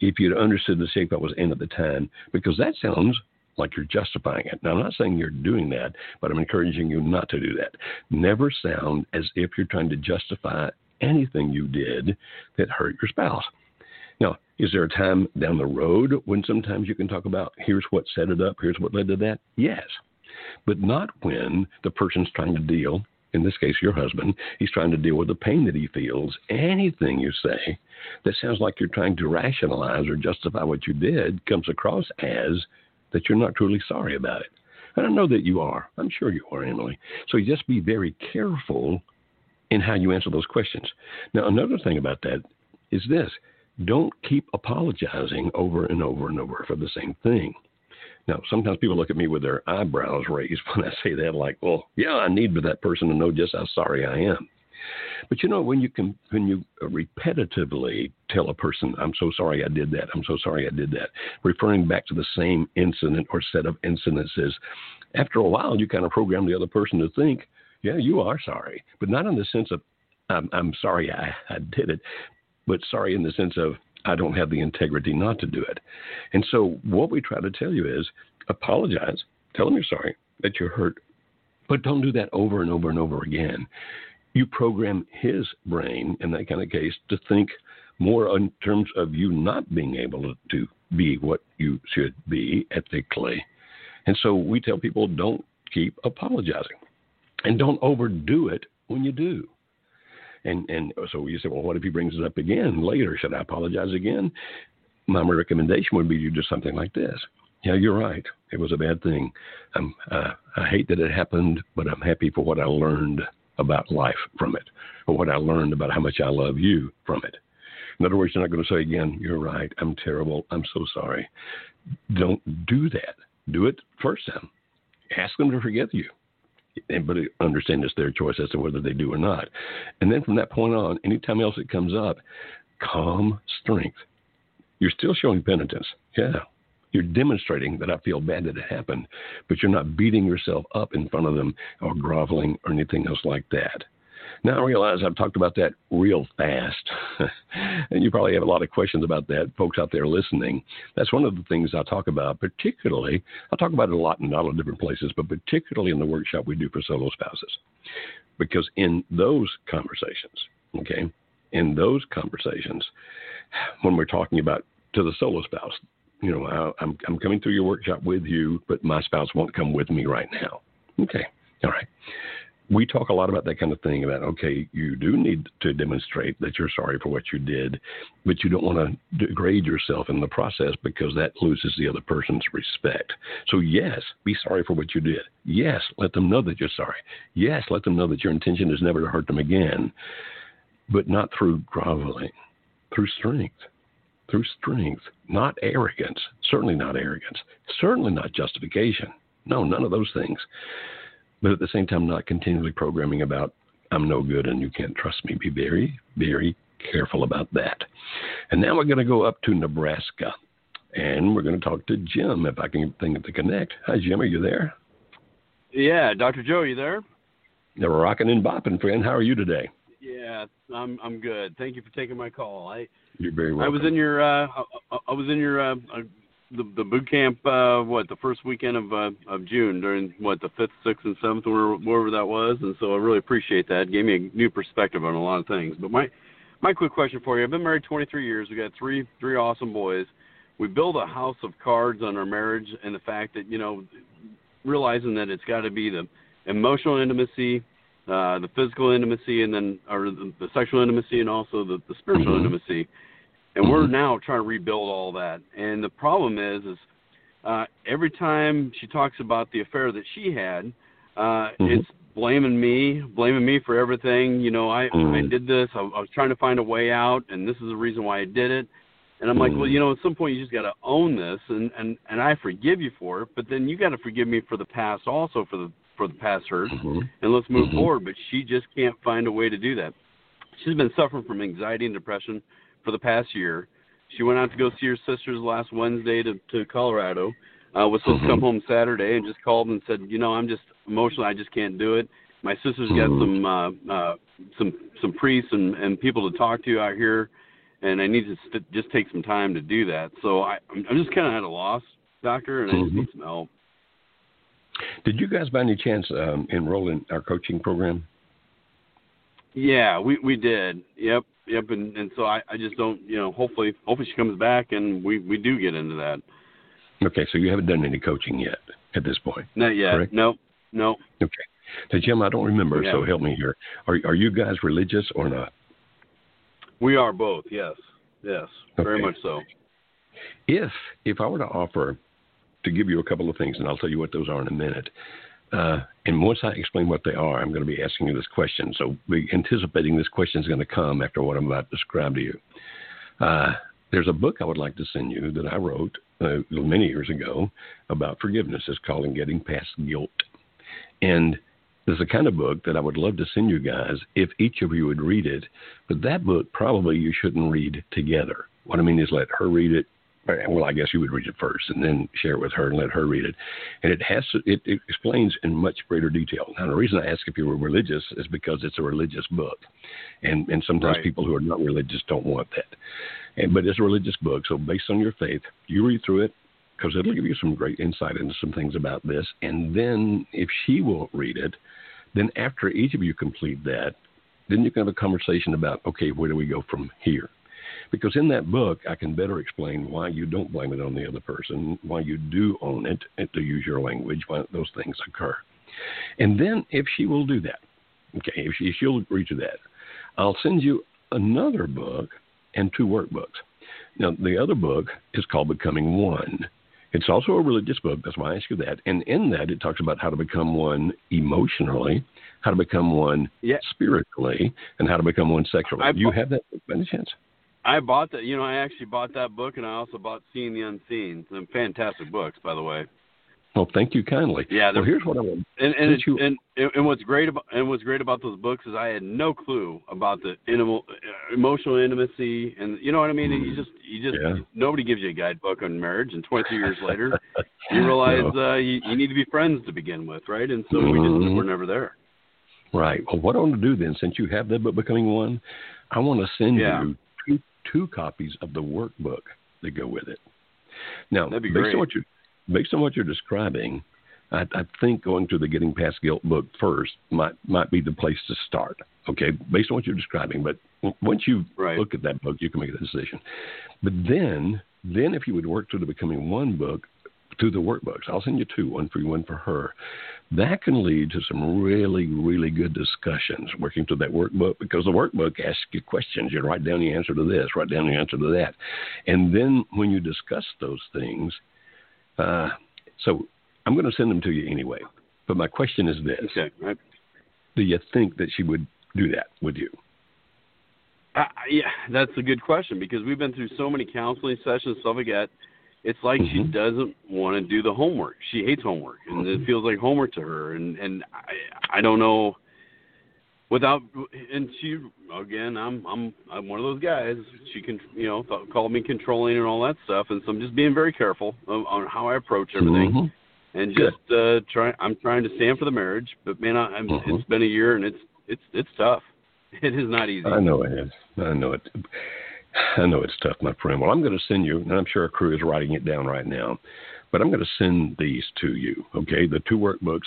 Speaker 1: if you'd understood the shape I was in at the time, because that sounds like you're justifying it. Now, I'm not saying you're doing that, but I'm encouraging you not to do that. Never sound as if you're trying to justify anything you did that hurt your spouse. Now, is there a time down the road when sometimes you can talk about here's what set it up, here's what led to that? Yes. But not when the person's trying to deal, in this case, your husband, he's trying to deal with the pain that he feels. Anything you say that sounds like you're trying to rationalize or justify what you did comes across as that you're not truly sorry about it. And I know that you are. I'm sure you are, Emily. So just be very careful in how you answer those questions. Now, another thing about that is this don't keep apologizing over and over and over for the same thing. Now, sometimes people look at me with their eyebrows raised when I say that, like, well, yeah, I need for that person to know just how sorry I am. But you know, when you can, when you repetitively tell a person, "I'm so sorry I did that," "I'm so sorry I did that," referring back to the same incident or set of incidences, after a while, you kind of program the other person to think, "Yeah, you are sorry," but not in the sense of "I'm, I'm sorry I, I did it," but sorry in the sense of I don't have the integrity not to do it. And so, what we try to tell you is apologize, tell them you're sorry, that you're hurt, but don't do that over and over and over again. You program his brain in that kind of case to think more in terms of you not being able to be what you should be ethically. And so, we tell people don't keep apologizing and don't overdo it when you do. And and so you say, well, what if he brings it up again later? Should I apologize again? My recommendation would be you do something like this. Yeah, you're right. It was a bad thing. I'm, uh, I hate that it happened, but I'm happy for what I learned about life from it, or what I learned about how much I love you from it. In other words, you're not going to say again, you're right. I'm terrible. I'm so sorry. Don't do that. Do it first time. Ask them to forgive you but understand it's their choice as to whether they do or not. And then from that point on, anytime else it comes up, calm strength. You're still showing penitence. Yeah. You're demonstrating that I feel bad that it happened, but you're not beating yourself up in front of them or groveling or anything else like that. Now I realize I've talked about that real fast, and you probably have a lot of questions about that, folks out there listening. That's one of the things I talk about, particularly. I talk about it a lot in a lot of different places, but particularly in the workshop we do for solo spouses, because in those conversations, okay, in those conversations, when we're talking about to the solo spouse. You know, I, I'm I'm coming through your workshop with you, but my spouse won't come with me right now. Okay, all right we talk a lot about that kind of thing about okay you do need to demonstrate that you're sorry for what you did but you don't want to degrade yourself in the process because that loses the other person's respect. So yes be sorry for what you did. Yes let them know that you're sorry. Yes let them know that your intention is never to hurt them again but not through groveling through strength through strength not arrogance certainly not arrogance certainly not justification. No none of those things but at the same time, not continually programming about, I'm no good and you can't trust me. Be very, very careful about that. And now we're going to go up to Nebraska and we're going to talk to Jim if I can think of the connect. Hi, Jim. Are you there?
Speaker 10: Yeah, Dr. Joe, you there?
Speaker 1: They're rocking and bopping, friend. How are you today?
Speaker 10: Yeah, I'm I'm good. Thank you for taking my call. I
Speaker 1: you're very welcome.
Speaker 10: I was in your uh, I, I was in your uh, the the boot camp uh what the first weekend of uh, of June during what the fifth, sixth, and seventh, wherever, wherever that was, and so I really appreciate that. It gave me a new perspective on a lot of things. But my my quick question for you: I've been married 23 years. We got three three awesome boys. We build a house of cards on our marriage, and the fact that you know, realizing that it's got to be the emotional intimacy, uh, the physical intimacy, and then or the, the sexual intimacy, and also the, the spiritual intimacy and we're mm-hmm. now trying to rebuild all that. And the problem is, is uh, every time she talks about the affair that she had, uh, mm-hmm. it's blaming me, blaming me for everything. You know, I mm-hmm. I did this. I, I was trying to find a way out, and this is the reason why I did it. And I'm like, well, mm-hmm. you know, at some point you just got to own this, and and and I forgive you for it, but then you got to forgive me for the past also for the for the past hurt,
Speaker 1: mm-hmm.
Speaker 10: and let's move
Speaker 1: mm-hmm.
Speaker 10: forward. But she just can't find a way to do that. She's been suffering from anxiety and depression for the past year. She went out to go see her sisters last Wednesday to to Colorado. Uh, was supposed mm-hmm. to come home Saturday and just called and said, you know, I'm just emotionally, I just can't do it. My sister's got mm-hmm. some uh, uh, some some priests and and people to talk to out here, and I need to st- just take some time to do that. So I I'm just kind of at a loss, doctor, and I just
Speaker 1: mm-hmm.
Speaker 10: need some help.
Speaker 1: Did you guys by any chance um, enroll in our coaching program?
Speaker 10: Yeah, we we did. Yep, yep. And and so I I just don't you know hopefully hopefully she comes back and we we do get into that.
Speaker 1: Okay, so you haven't done any coaching yet at this point.
Speaker 10: Not yet.
Speaker 1: Correct?
Speaker 10: No, no.
Speaker 1: Okay. So Jim, I don't remember.
Speaker 10: Yeah.
Speaker 1: So help me here. Are are you guys religious or not?
Speaker 10: We are both. Yes. Yes.
Speaker 1: Okay.
Speaker 10: Very much so.
Speaker 1: If if I were to offer to give you a couple of things, and I'll tell you what those are in a minute. Uh, and once I explain what they are, I'm going to be asking you this question. So anticipating this question is going to come after what I'm about to describe to you. Uh, there's a book I would like to send you that I wrote uh, many years ago about forgiveness. It's called Getting Past Guilt. And it's the kind of book that I would love to send you guys if each of you would read it. But that book probably you shouldn't read together. What I mean is let her read it Uh, well, I guess you would read it first and then share it with her and let her read it. And it has to, it, it explains in much greater detail. Now, the reason I ask if you were religious is because it's a religious book, and and sometimes
Speaker 10: right.
Speaker 1: people who are not religious don't want that. And but it's a religious book, so based on your faith, you read through it because it'll give you some great insight into some things about this. And then if she won't read it, then after each of you complete that, then you can have a conversation about okay, where do we go from here? Because in that book, I can better explain why you don't blame it on the other person, why you do own it, to use your language, why those things occur. And then if she will do that, okay, if, she, she'll agree to that, I'll send you another book and two workbooks. Now, the other book is called Becoming One. It's also a religious book. That's why I ask you that. And in that, it talks about how to become one emotionally, how to become one
Speaker 10: yeah.
Speaker 1: spiritually, and how to become one sexually.
Speaker 10: I,
Speaker 1: you have that by any chance?
Speaker 10: I bought that. You know, I actually bought that book, and I also bought Seeing the Unseen. Some fantastic books, by the way.
Speaker 1: Well, thank you kindly.
Speaker 10: Yeah.
Speaker 1: Well, here's what I want.
Speaker 10: And and, it,
Speaker 1: you,
Speaker 10: and and what's great about and what's great about those books is I had no clue about the animal, emotional intimacy, and you know what I mean. And you just you just
Speaker 1: yeah.
Speaker 10: nobody gives you a guidebook on marriage, and 22 years later, you realize
Speaker 1: no.
Speaker 10: uh, you, you need to be friends to begin with, right? And so
Speaker 1: mm-hmm.
Speaker 10: we just we're never there.
Speaker 1: Right. Well, what I want to do then, since you have that book becoming one, I want to send
Speaker 10: yeah.
Speaker 1: you two, copies of the workbook that go with it. Now, based
Speaker 10: great.
Speaker 1: on what you're based on what you're describing, I, I think going to the Getting Past Guilt book first might might be the place to start. Okay, based on what you're describing, but once you
Speaker 10: right.
Speaker 1: look at that book, you can make a decision. But then then if you would work through the Becoming One book, through the workbooks, I'll send you two, one for you, one for her. That can lead to some really, really good discussions working through that workbook because the workbook asks you questions. You write down the answer to this, write down the answer to that. And then when you discuss those things, uh, so I'm going to send them to you anyway. But my question is this:
Speaker 10: Okay, right.
Speaker 1: Do you think that she would do that with you?
Speaker 10: Uh, yeah, that's a good question because we've been through so many counseling sessions, stuff like that. It's like she
Speaker 1: Mhm.
Speaker 10: doesn't want to do the homework. She hates homework, and it feels like homework to her. And and I I don't know. Without and she again, I'm I'm I'm one of those guys. She can you know th- call me controlling and all that stuff, and so I'm just being very careful of, on how I approach everything.
Speaker 1: Mhm.
Speaker 10: And
Speaker 1: Good.
Speaker 10: just uh try. I'm trying to stand for the marriage, but man, I, I'm,
Speaker 1: Mhm.
Speaker 10: it's been a year, and it's it's it's tough. It is not easy.
Speaker 1: I know it is. I know it. I know it's tough, my friend. Well, I'm going to send you, and I'm sure our crew is writing it down right now, but I'm going to send these to you, okay? The two workbooks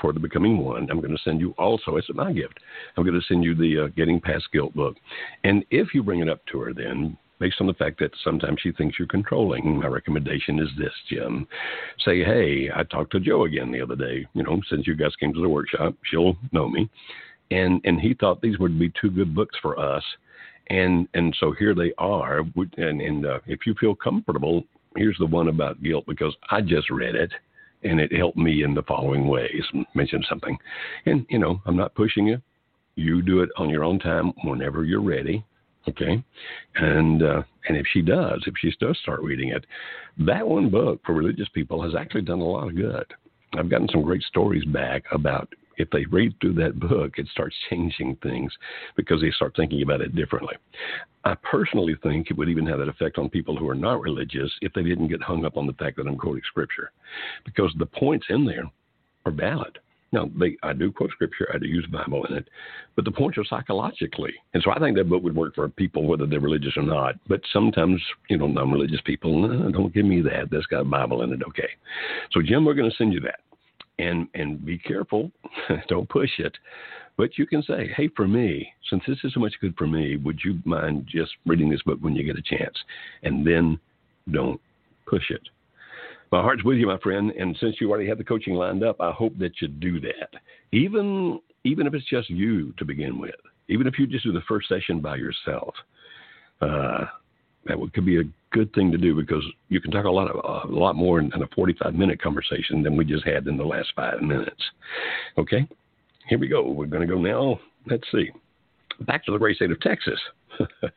Speaker 1: for the Becoming One. I'm going to send you also, it's my gift, I'm going to send you the uh, Getting Past Guilt book. And if you bring it up to her, then, based on the fact that sometimes she thinks you're controlling, my recommendation is this, Jim. Say, hey, I talked to Joe again the other day. You know, since you guys came to the workshop, she'll know me. And, and he thought these would be two good books for us and and so here they are. And and uh, if you feel comfortable here's the one about guilt because i just read it and it helped me in the following ways. Mention something. And you know i'm not pushing you. You do it on your own time whenever you're ready okay? And uh, and if she does if she does start reading it that one book for religious people has actually done a lot of good. I've gotten some great stories back about if they read through that book, it starts changing things because they start thinking about it differently. I personally think it would even have that effect on people who are not religious if they didn't get hung up on the fact that I'm quoting scripture, because the points in there are valid. Now, they, I do quote scripture, I do use Bible in it, but the points are psychologically. And so I think that book would work for people whether they're religious or not. But sometimes, you know, non religious people, no, don't give me that. That's got a Bible in it. Okay. So, Jim, we're going to send you that and and be careful. Don't push it. But you can say hey for me since this is so much good for me would you mind just reading this book when you get a chance? And then don't push it. My heart's with you my friend. And since you already have the coaching lined up i hope that you do that. Even even if it's just you to begin with even if you just do the first session by yourself uh, that would, could be a good thing to do because you can talk a lot of, a lot more in, in a 45 minute conversation than we just had in the last five minutes. Okay, here we go. We're going to go now. Let's see. Back to the great state of Texas. a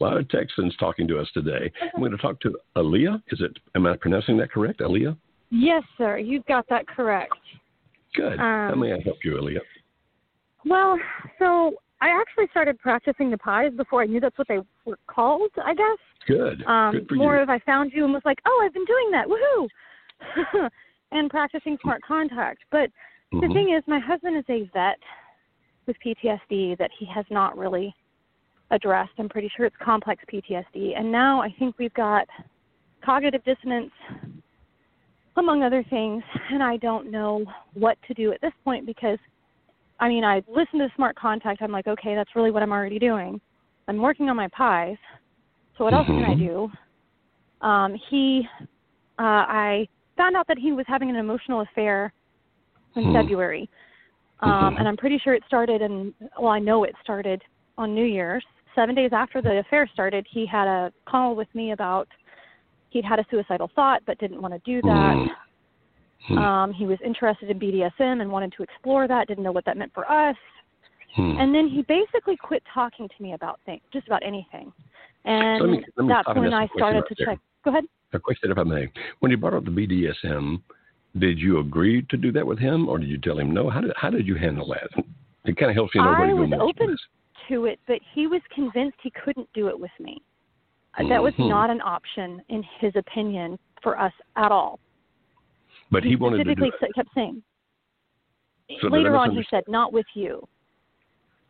Speaker 1: lot of Texans talking to us today. I'm going to talk to Aaliyah. Is it? Am I pronouncing that correct, Aaliyah?
Speaker 11: Yes, sir. You've got that correct.
Speaker 1: Good. How
Speaker 11: Um,
Speaker 1: may I help you, Aaliyah?
Speaker 11: Well, so I actually started practicing the pies before I knew that's what they were called, I guess.
Speaker 1: Good.
Speaker 11: Um,
Speaker 1: Good for
Speaker 11: more
Speaker 1: you.
Speaker 11: of I found you and was like, oh, I've been doing that, woohoo, and practicing smart contact. But the
Speaker 1: Mhm.
Speaker 11: thing is, my husband is a vet with PTSD that he has not really addressed. I'm pretty sure it's complex PTSD, and now I think we've got cognitive dissonance, among other things, and I don't know what to do at this point because. I mean, I listened to Smart Contact. I'm like, okay, that's really what I'm already doing. I'm working on my pies. So what else can I
Speaker 1: Mhm.
Speaker 11: do? Um, he, uh, I found out that he was having an emotional affair in
Speaker 1: Hmm.
Speaker 11: February, um,
Speaker 1: Mhm.
Speaker 11: and I'm pretty sure it started. And well, I know it started on New Year's. Seven days after the affair started, he had a call with me about he'd had a suicidal thought but didn't want to do that.
Speaker 1: Mm. Hmm.
Speaker 11: Um, he was interested in BDSM and wanted to explore that. Didn't know what that meant for us.
Speaker 1: Hmm.
Speaker 11: And then he basically quit talking to me about things, just about anything. And
Speaker 1: Let me- let me
Speaker 11: that's when I started
Speaker 1: right
Speaker 11: to
Speaker 1: there.
Speaker 11: check. Go ahead.
Speaker 1: A question, if I may. When you brought up the BDSM, did you agree to do that with him, or did you tell him no? How did how did you handle that? It kind of helps you know where
Speaker 11: I
Speaker 1: to go
Speaker 11: was open to it, but he was convinced he couldn't do it with me. Uh That was
Speaker 1: Mhm.
Speaker 11: not an option, in his opinion, for us at all.
Speaker 1: But he, wanted to do it.
Speaker 11: kept saying.
Speaker 1: So
Speaker 11: Later on, he said, "Not with you."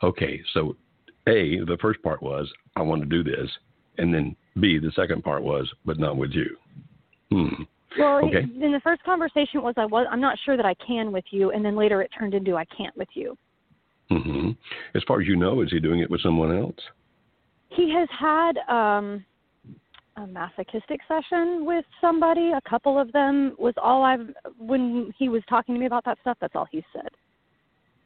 Speaker 1: Okay, so A, the first part was I want to do this, and then B, the second part was but not with you. Hmm.
Speaker 11: Well, he-
Speaker 1: Okay.
Speaker 11: in the first conversation was I was I'm not sure that I can with you, and then later it turned into I can't with you.
Speaker 1: hmm As far as you know, is he doing it with someone else?
Speaker 11: He has had um a masochistic session with somebody. A couple of them was all I've when he was talking to me about that stuff. That's all he said.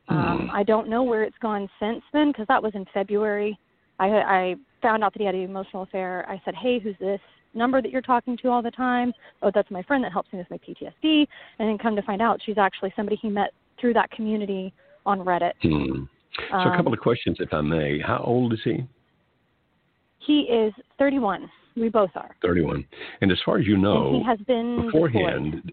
Speaker 11: Um, I don't know where it's gone since then because that was in February. I, I found out that he had an emotional affair. I said, "Hey, who's this number that you're talking to all the time?" Oh, that's my friend that helps me with my PTSD. And then come to find out, she's actually somebody he met through that community on Reddit.
Speaker 1: Hmm. So, a couple
Speaker 11: Um,
Speaker 1: of questions, if I may. How old is he?
Speaker 11: He is 31. We both are.
Speaker 1: 31. And as far as you know,
Speaker 11: and he has been
Speaker 1: beforehand,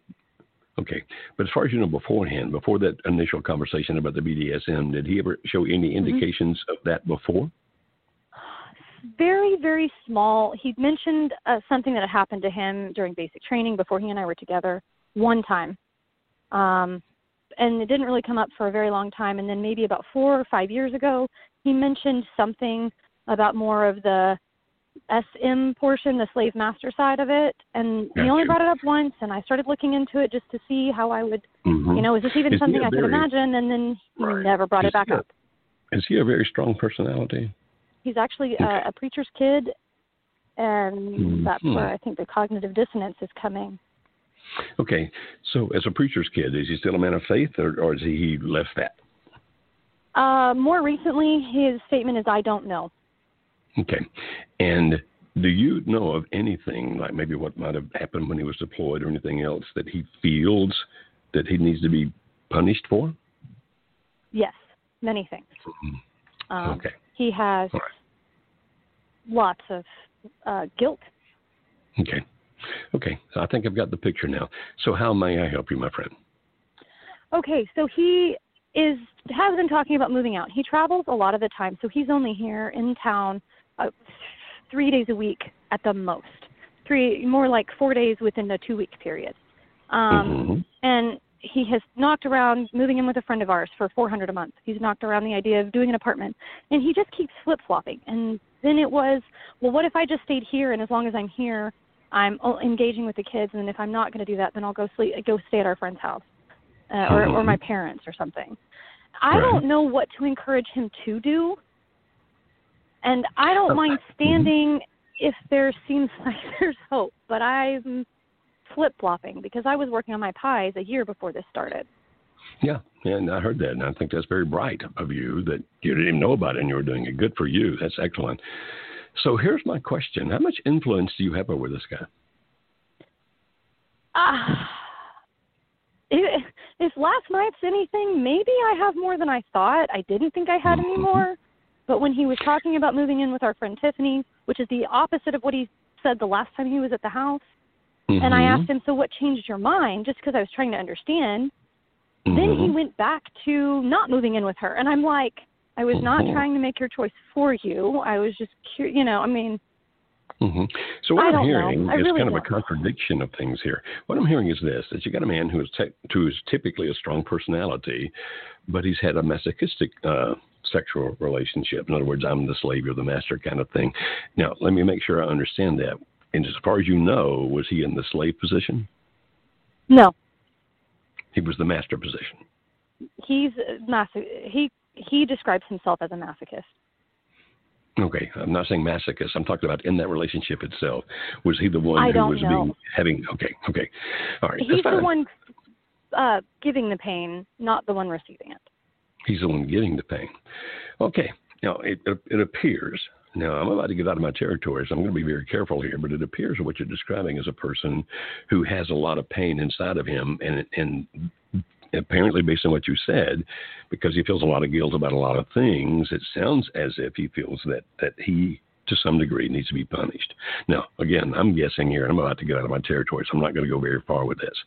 Speaker 1: okay, but as far as you know beforehand, before that initial conversation about the BDSM, did he ever show any
Speaker 11: Mm-hmm.
Speaker 1: indications of that before?
Speaker 11: very very small he mentioned uh, something that had happened to him during basic training before he and i were together one time um and it didn't really come up for a very long time and then maybe about four or five years ago he mentioned something about more of the sm portion the slave master side of it and he only brought it up once and i started looking into it just to see how i would
Speaker 1: Mhm.
Speaker 11: you know is this even
Speaker 1: Is
Speaker 11: something i could imagine and then he never brought
Speaker 1: Is
Speaker 11: it back
Speaker 1: a-
Speaker 11: up
Speaker 1: Is he a very strong personality?
Speaker 11: He's actually a, a preacher's kid, and that's
Speaker 1: Mhm.
Speaker 11: where I think the cognitive dissonance is coming.
Speaker 1: Okay, so as a preacher's kid, is he still a man of faith, or, or is he, he left that?
Speaker 11: Uh, more recently, his statement is, "I don't know."
Speaker 1: Okay, and do you know of anything like maybe what might have happened when he was deployed, or anything else that he feels that he needs to be punished for?
Speaker 11: Yes, many things. Um,
Speaker 1: Okay.
Speaker 11: He has lots of uh, guilt.
Speaker 1: Okay. Okay. So I think I've got the picture now. So how may I help you, my friend?
Speaker 11: Okay, so he is has been talking about moving out. He travels a lot of the time, so he's only here in town uh, three days a week at the most. Three, more like four days within a two week period. Um, And he has knocked around moving in with a friend of ours for 400 a month. He's knocked around the idea of doing an apartment, and he just keeps flip flopping. And then it was, well, what if I just stayed here, and as long as I'm here, I'm o- engaging with the kids, and if I'm not going to do that, then I'll go sleep, go stay at our friend's house, uh, or or my parents or something. I don't know what to encourage him to do, and I don't mind standing if there seems like there's hope. But I'm flip flopping because I was working on my pies a year before this started.
Speaker 1: Yeah, and I heard that, and I think that's very bright of you that you didn't even know about it and you were doing it. Good for you. That's excellent. So here's my question: How much influence do you have over this guy?
Speaker 11: Ah, if, if last night's anything, maybe I have more than I thought. I didn't think I had any more. But when he was talking about moving in with our friend Tiffany, which is the opposite of what he said the last time he was at the house, and I
Speaker 1: Mhm.
Speaker 11: asked him, So what changed your mind? Just because I was trying to understand. Then he
Speaker 1: Mhm.
Speaker 11: went back to not moving in with her. And I'm like, I was not
Speaker 1: Mhm.
Speaker 11: trying to make your choice for you. I was just curious, you know, I mean,
Speaker 1: hmm So what
Speaker 11: I
Speaker 1: am hearing is
Speaker 11: really
Speaker 1: kind of a
Speaker 11: don't.
Speaker 1: contradiction of things here. What I'm hearing is this: that you got a man who is te- who is typically a strong personality, but he's had a masochistic uh, sexual relationship. In other words, I'm the slave, you're the master, kind of thing. Now, let me make sure I understand that. And as far as you know, was he in the slave position?
Speaker 11: no.
Speaker 1: He was the master position.
Speaker 11: He's a he he describes himself as a masochist.
Speaker 1: Okay, I'm not saying masochist. I'm talking about in that relationship itself. Was he the one
Speaker 11: I
Speaker 1: who was
Speaker 11: know.
Speaker 1: being having? Okay, okay, all right.
Speaker 11: He's the one uh giving the pain, not the one receiving it.
Speaker 1: He's the one getting the pain. Okay. Now it it appears. Now I'm about to get out of my territory, so I'm going to be very careful here. But it appears what you're describing is a person who has a lot of pain inside of him, and and apparently, based on what you said, because he feels a lot of guilt about a lot of things, it sounds as if he feels that that he to some degree needs to be punished. Now, again, I'm guessing here, and I'm about to get out of my territory, so I'm not going to go very far with this.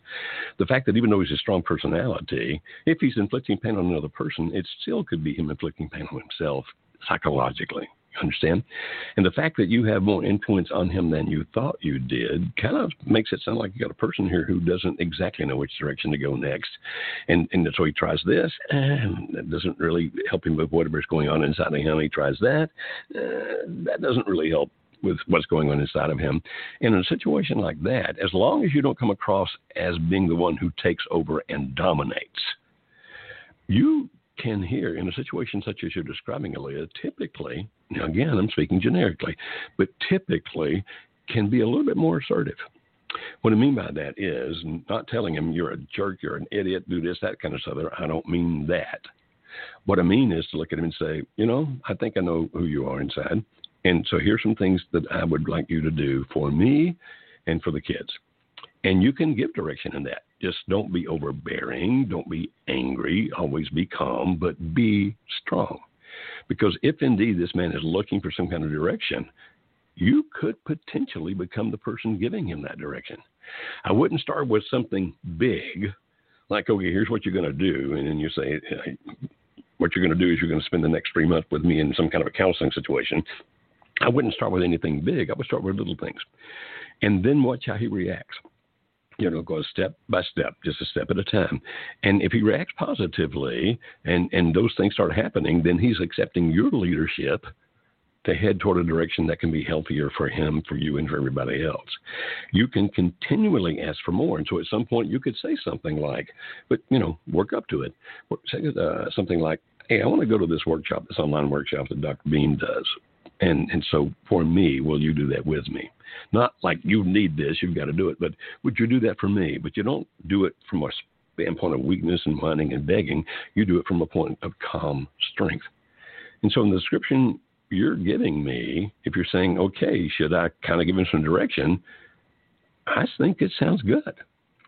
Speaker 1: The fact that even though he's a strong personality, if he's inflicting pain on another person, it still could be him inflicting pain on himself psychologically. Understand? And the fact that you have more influence on him than you thought you did kind of makes it sound like you got a person here who doesn't exactly know which direction to go next. And and so he tries this, and that doesn't really help him with whatever's going on inside of him. He tries that, uh, that doesn't really help with what's going on inside of him. And in a situation like that, as long as you don't come across as being the one who takes over and dominates, you can hear in a situation such as you're describing, Aaliyah, typically, now again, I'm speaking generically, but typically can be a little bit more assertive. What I mean by that is not telling him you're a jerk, you're an idiot, do this, that kind of stuff. I don't mean that. What I mean is to look at him and say, you know, I think I know who you are inside. And so here's some things that I would like you to do for me and for the kids. And you can give direction in that. Just don't be overbearing. Don't be angry. Always be calm, but be strong. Because if indeed this man is looking for some kind of direction, you could potentially become the person giving him that direction. I wouldn't start with something big, like, okay, here's what you're going to do. And then you say, what you're going to do is you're going to spend the next three months with me in some kind of a counseling situation. I wouldn't start with anything big. I would start with little things. And then watch how he reacts. You know, go step by step, just a step at a time. And if he reacts positively and, and those things start happening, then he's accepting your leadership to head toward a direction that can be healthier for him, for you, and for everybody else. You can continually ask for more. And so at some point, you could say something like, but, you know, work up to it. Say uh, something like, hey, I want to go to this workshop, this online workshop that Dr. Beam does. And and so for me, will you do that with me? Not like you need this, you've got to do it, but would you do that for me? But you don't do it from a standpoint of weakness and whining and begging. You do it from a point of calm strength. And so in the description you're giving me, if you're saying, okay, should I kind of give him some direction? I think it sounds good.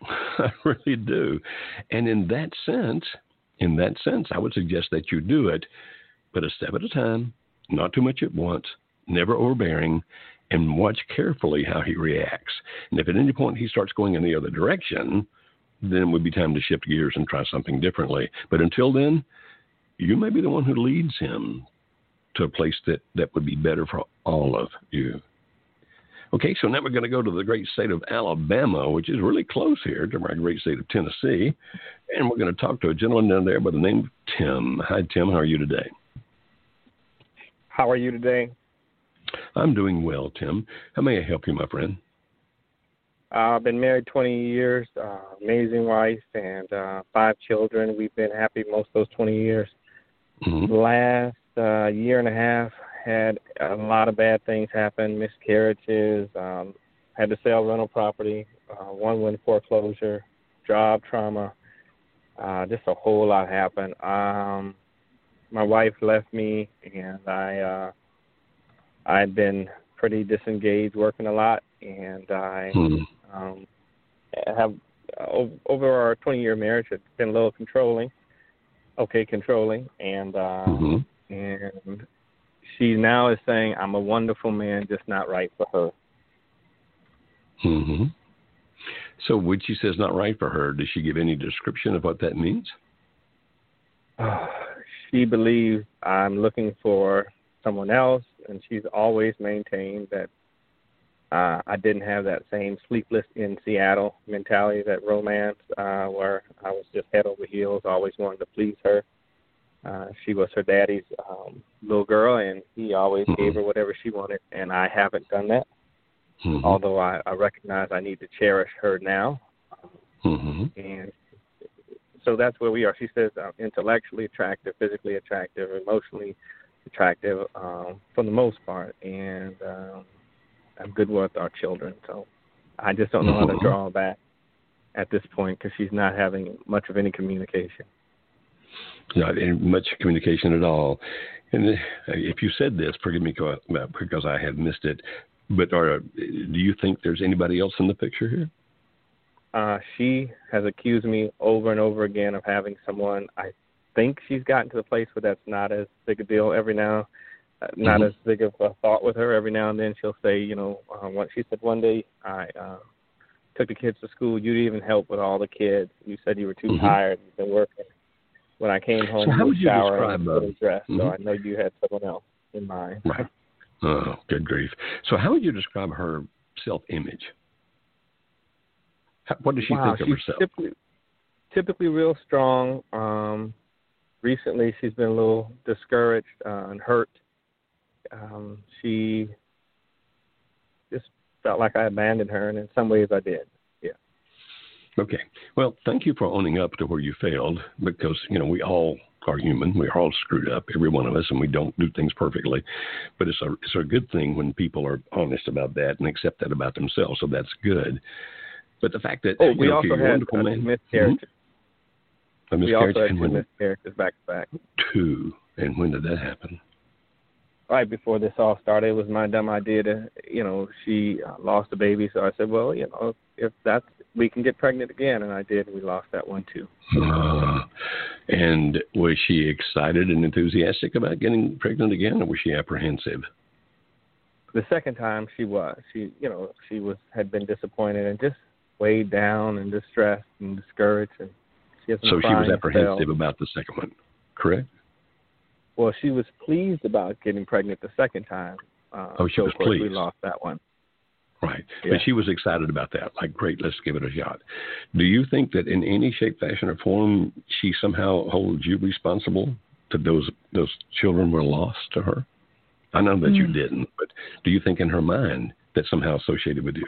Speaker 1: I really do. And in that sense, in that sense, I would suggest that you do it, but a step at a time, not too much at once, never overbearing, and watch carefully how he reacts. And if at any point he starts going in the other direction, then it would be time to shift gears and try something differently. But until then, you may be the one who leads him to a place that, that would be better for all of you. Okay, so now we're going to go to the great state of Alabama, which is really close here to my great state of Tennessee. And we're going to talk to a gentleman down there by the name of Tim. Hi, Tim. How are you today?
Speaker 12: How are you today?
Speaker 1: I'm doing well, Tim. How may I help you, my friend?
Speaker 12: Uh, I've been married 20 years, uh, amazing wife, and uh, five children. We've been happy most of those 20 years. Mm-hmm. Last uh, year and a half, had a lot of bad things happen, miscarriages, um, had to sell rental property, uh, one went foreclosure, job trauma, uh, just a whole lot happened. Um, my wife left me, and I uh, I'd been pretty disengaged, working a lot, and I hmm. um, have over our 20 year marriage, it's been a little controlling. Okay, controlling, and uh, mm-hmm and she now is saying, "I'm a wonderful man, just not right for her."
Speaker 1: Hmm. So, when she says not right for her, does she give any description of what that means?
Speaker 12: She believes I'm looking for someone else, and she's always maintained that uh, I didn't have that same sleepless in Seattle mentality, that romance, uh, where I was just head over heels, always wanted to please her. Uh, she was her daddy's um, little girl, and he always mm-hmm. gave her whatever she wanted, and I haven't done that. Mm-hmm. Although I, I recognize I need to cherish her now, mm-hmm. and so that's where we are. She says I'm intellectually attractive, physically attractive, emotionally attractive, um, for the most part, and um, I'm good with our children. So I just don't know how to mm-hmm. draw back at this point because she's not having much of any communication
Speaker 1: not much communication at all. And uh, if you said this, forgive me because I had missed it. But are, do you think there's anybody else in the picture here?
Speaker 12: Uh, she has accused me over and over again of having someone. I think she's gotten to the place where that's not as big a deal. Every now, uh, not mm-hmm. as big of a thought with her. Every now and then she'll say, you know, uh, what she said one day, I uh, took the kids to school. You didn't even help with all the kids. You said you were too mm-hmm. tired. You've been working when I came home
Speaker 1: so how would you
Speaker 12: shower
Speaker 1: describe, and
Speaker 12: uh, dressed.
Speaker 1: Mm-hmm.
Speaker 12: So I know you had someone else in mind.
Speaker 1: Right. Oh, good grief. So how would you describe her self-image? What does she
Speaker 12: wow,
Speaker 1: think of
Speaker 12: she's
Speaker 1: herself?
Speaker 12: Typically, typically real strong. Um, recently, she's been a little discouraged uh, and hurt. Um, she just felt like I abandoned her, and in some ways, I did. Yeah.
Speaker 1: Okay. Well, thank you for owning up to where you failed because, you know, we all are human. We're all screwed up, every one of us, and we don't do things perfectly. But it's a it's a good thing when people are honest about that and accept that about themselves. So that's good. But the fact that
Speaker 12: oh, we
Speaker 1: know,
Speaker 12: also had
Speaker 1: wonderful
Speaker 12: a
Speaker 1: man,
Speaker 12: miscarriage.
Speaker 1: Mm-hmm. A
Speaker 12: We also had two miscarriages back to back.
Speaker 1: two. And when did that happen?
Speaker 12: Right before this all started, it was my dumb idea to, you know, she uh, lost a baby, so I said, well, you know, if that's we can get pregnant again, and I did. We lost that one too.
Speaker 1: Uh, and was she excited and enthusiastic about getting pregnant again, or was she apprehensive?
Speaker 12: The second time she was, she, you know, she was had been disappointed and just weighed down and distressed and discouraged, and she had
Speaker 1: So she was apprehensive
Speaker 12: spells.
Speaker 1: about the second one, correct?
Speaker 12: Well, she was pleased about getting pregnant the second time. Uh,
Speaker 1: Oh, she
Speaker 12: so
Speaker 1: was
Speaker 12: of course We lost that one.
Speaker 1: Right.
Speaker 12: Yeah.
Speaker 1: But she was excited about that. Like, great, let's give it a shot. Do you think that in any shape, fashion, or form, she somehow holds you responsible that those those children were lost to her? I know that you
Speaker 12: Mm.
Speaker 1: didn't, but do you think in her mind that's somehow associated with you?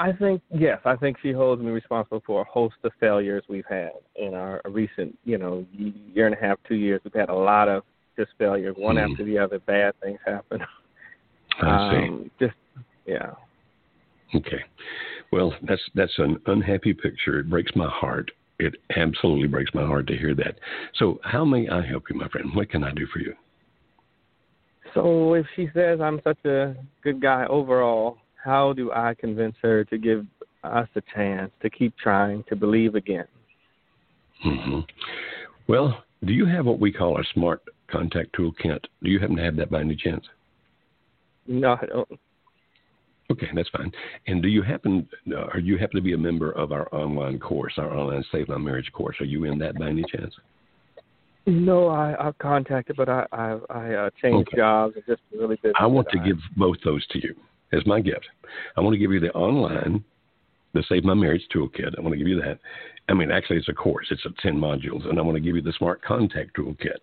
Speaker 12: I think yes, I think she holds me responsible for a host of failures we've had in our recent, you know, year and a half, two years. We've had a lot of just failures, one
Speaker 1: Hmm.
Speaker 12: after the other. Bad things happen.
Speaker 1: I see.
Speaker 12: Um, just yeah.
Speaker 1: Okay. Well, that's that's an unhappy picture. It breaks my heart. It absolutely breaks my heart to hear that. So, how may I help you, my friend? What can I do for you?
Speaker 12: So if she says I'm such a good guy overall, how do I convince her to give us a chance to keep trying to believe again?
Speaker 1: hmm Well, do you have what we call our smart contact tool, Kent? Do you happen to have that by any chance?
Speaker 12: No, I don't.
Speaker 1: Okay, that's fine. And do you happen, uh, or you happen to be a member of our online course, our online Save My Marriage course? Are you in that by any chance?
Speaker 12: No, I I've contacted, but I I, I uh, changed
Speaker 1: Okay.
Speaker 12: jobs and just really busy.
Speaker 1: I want to give both those to you as my gift. I want to give you the online, the Save My Marriage Toolkit. I want to give you that. I mean, actually, it's a course. It's a 10 modules, and I want to give you the Smart Contact Toolkit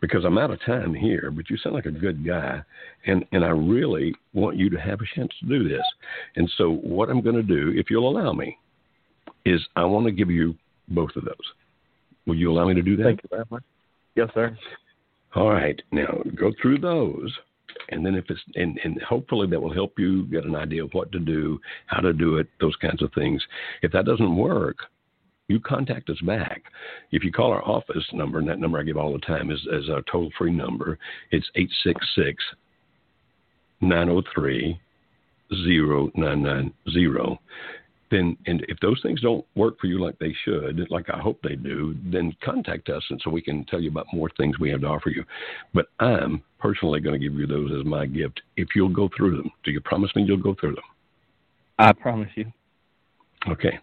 Speaker 1: because I'm out of time here, but you sound like a good guy, and, and I really want you to have a chance to do this. And so, what I'm going to do, if you'll allow me, is I want to give you both of those. Will you allow me to do that?
Speaker 12: Thank you very much. Yes, sir.
Speaker 1: All right. Now go through those, and then if it's and, and hopefully that will help you get an idea of what to do, how to do it, those kinds of things. If that doesn't work, you contact us back. If you call our office number, and that number I give all the time is, is our toll free number, it's 866 903 0990. Then, and if those things don't work for you like they should, like I hope they do, then contact us, and so we can tell you about more things we have to offer you. But I'm personally going to give you those as my gift if you'll go through them. Do you promise me you'll go through them?
Speaker 12: I promise you.
Speaker 1: Okay.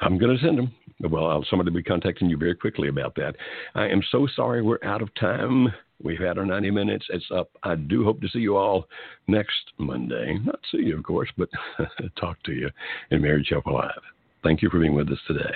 Speaker 1: I'm going to send them. Well, somebody will be contacting you very quickly about that. I am so sorry we're out of time. We've had our 90 minutes. It's up. I do hope to see you all next Monday. Not see you, of course, but talk to you in Marriage Helper Live. Thank you for being with us today.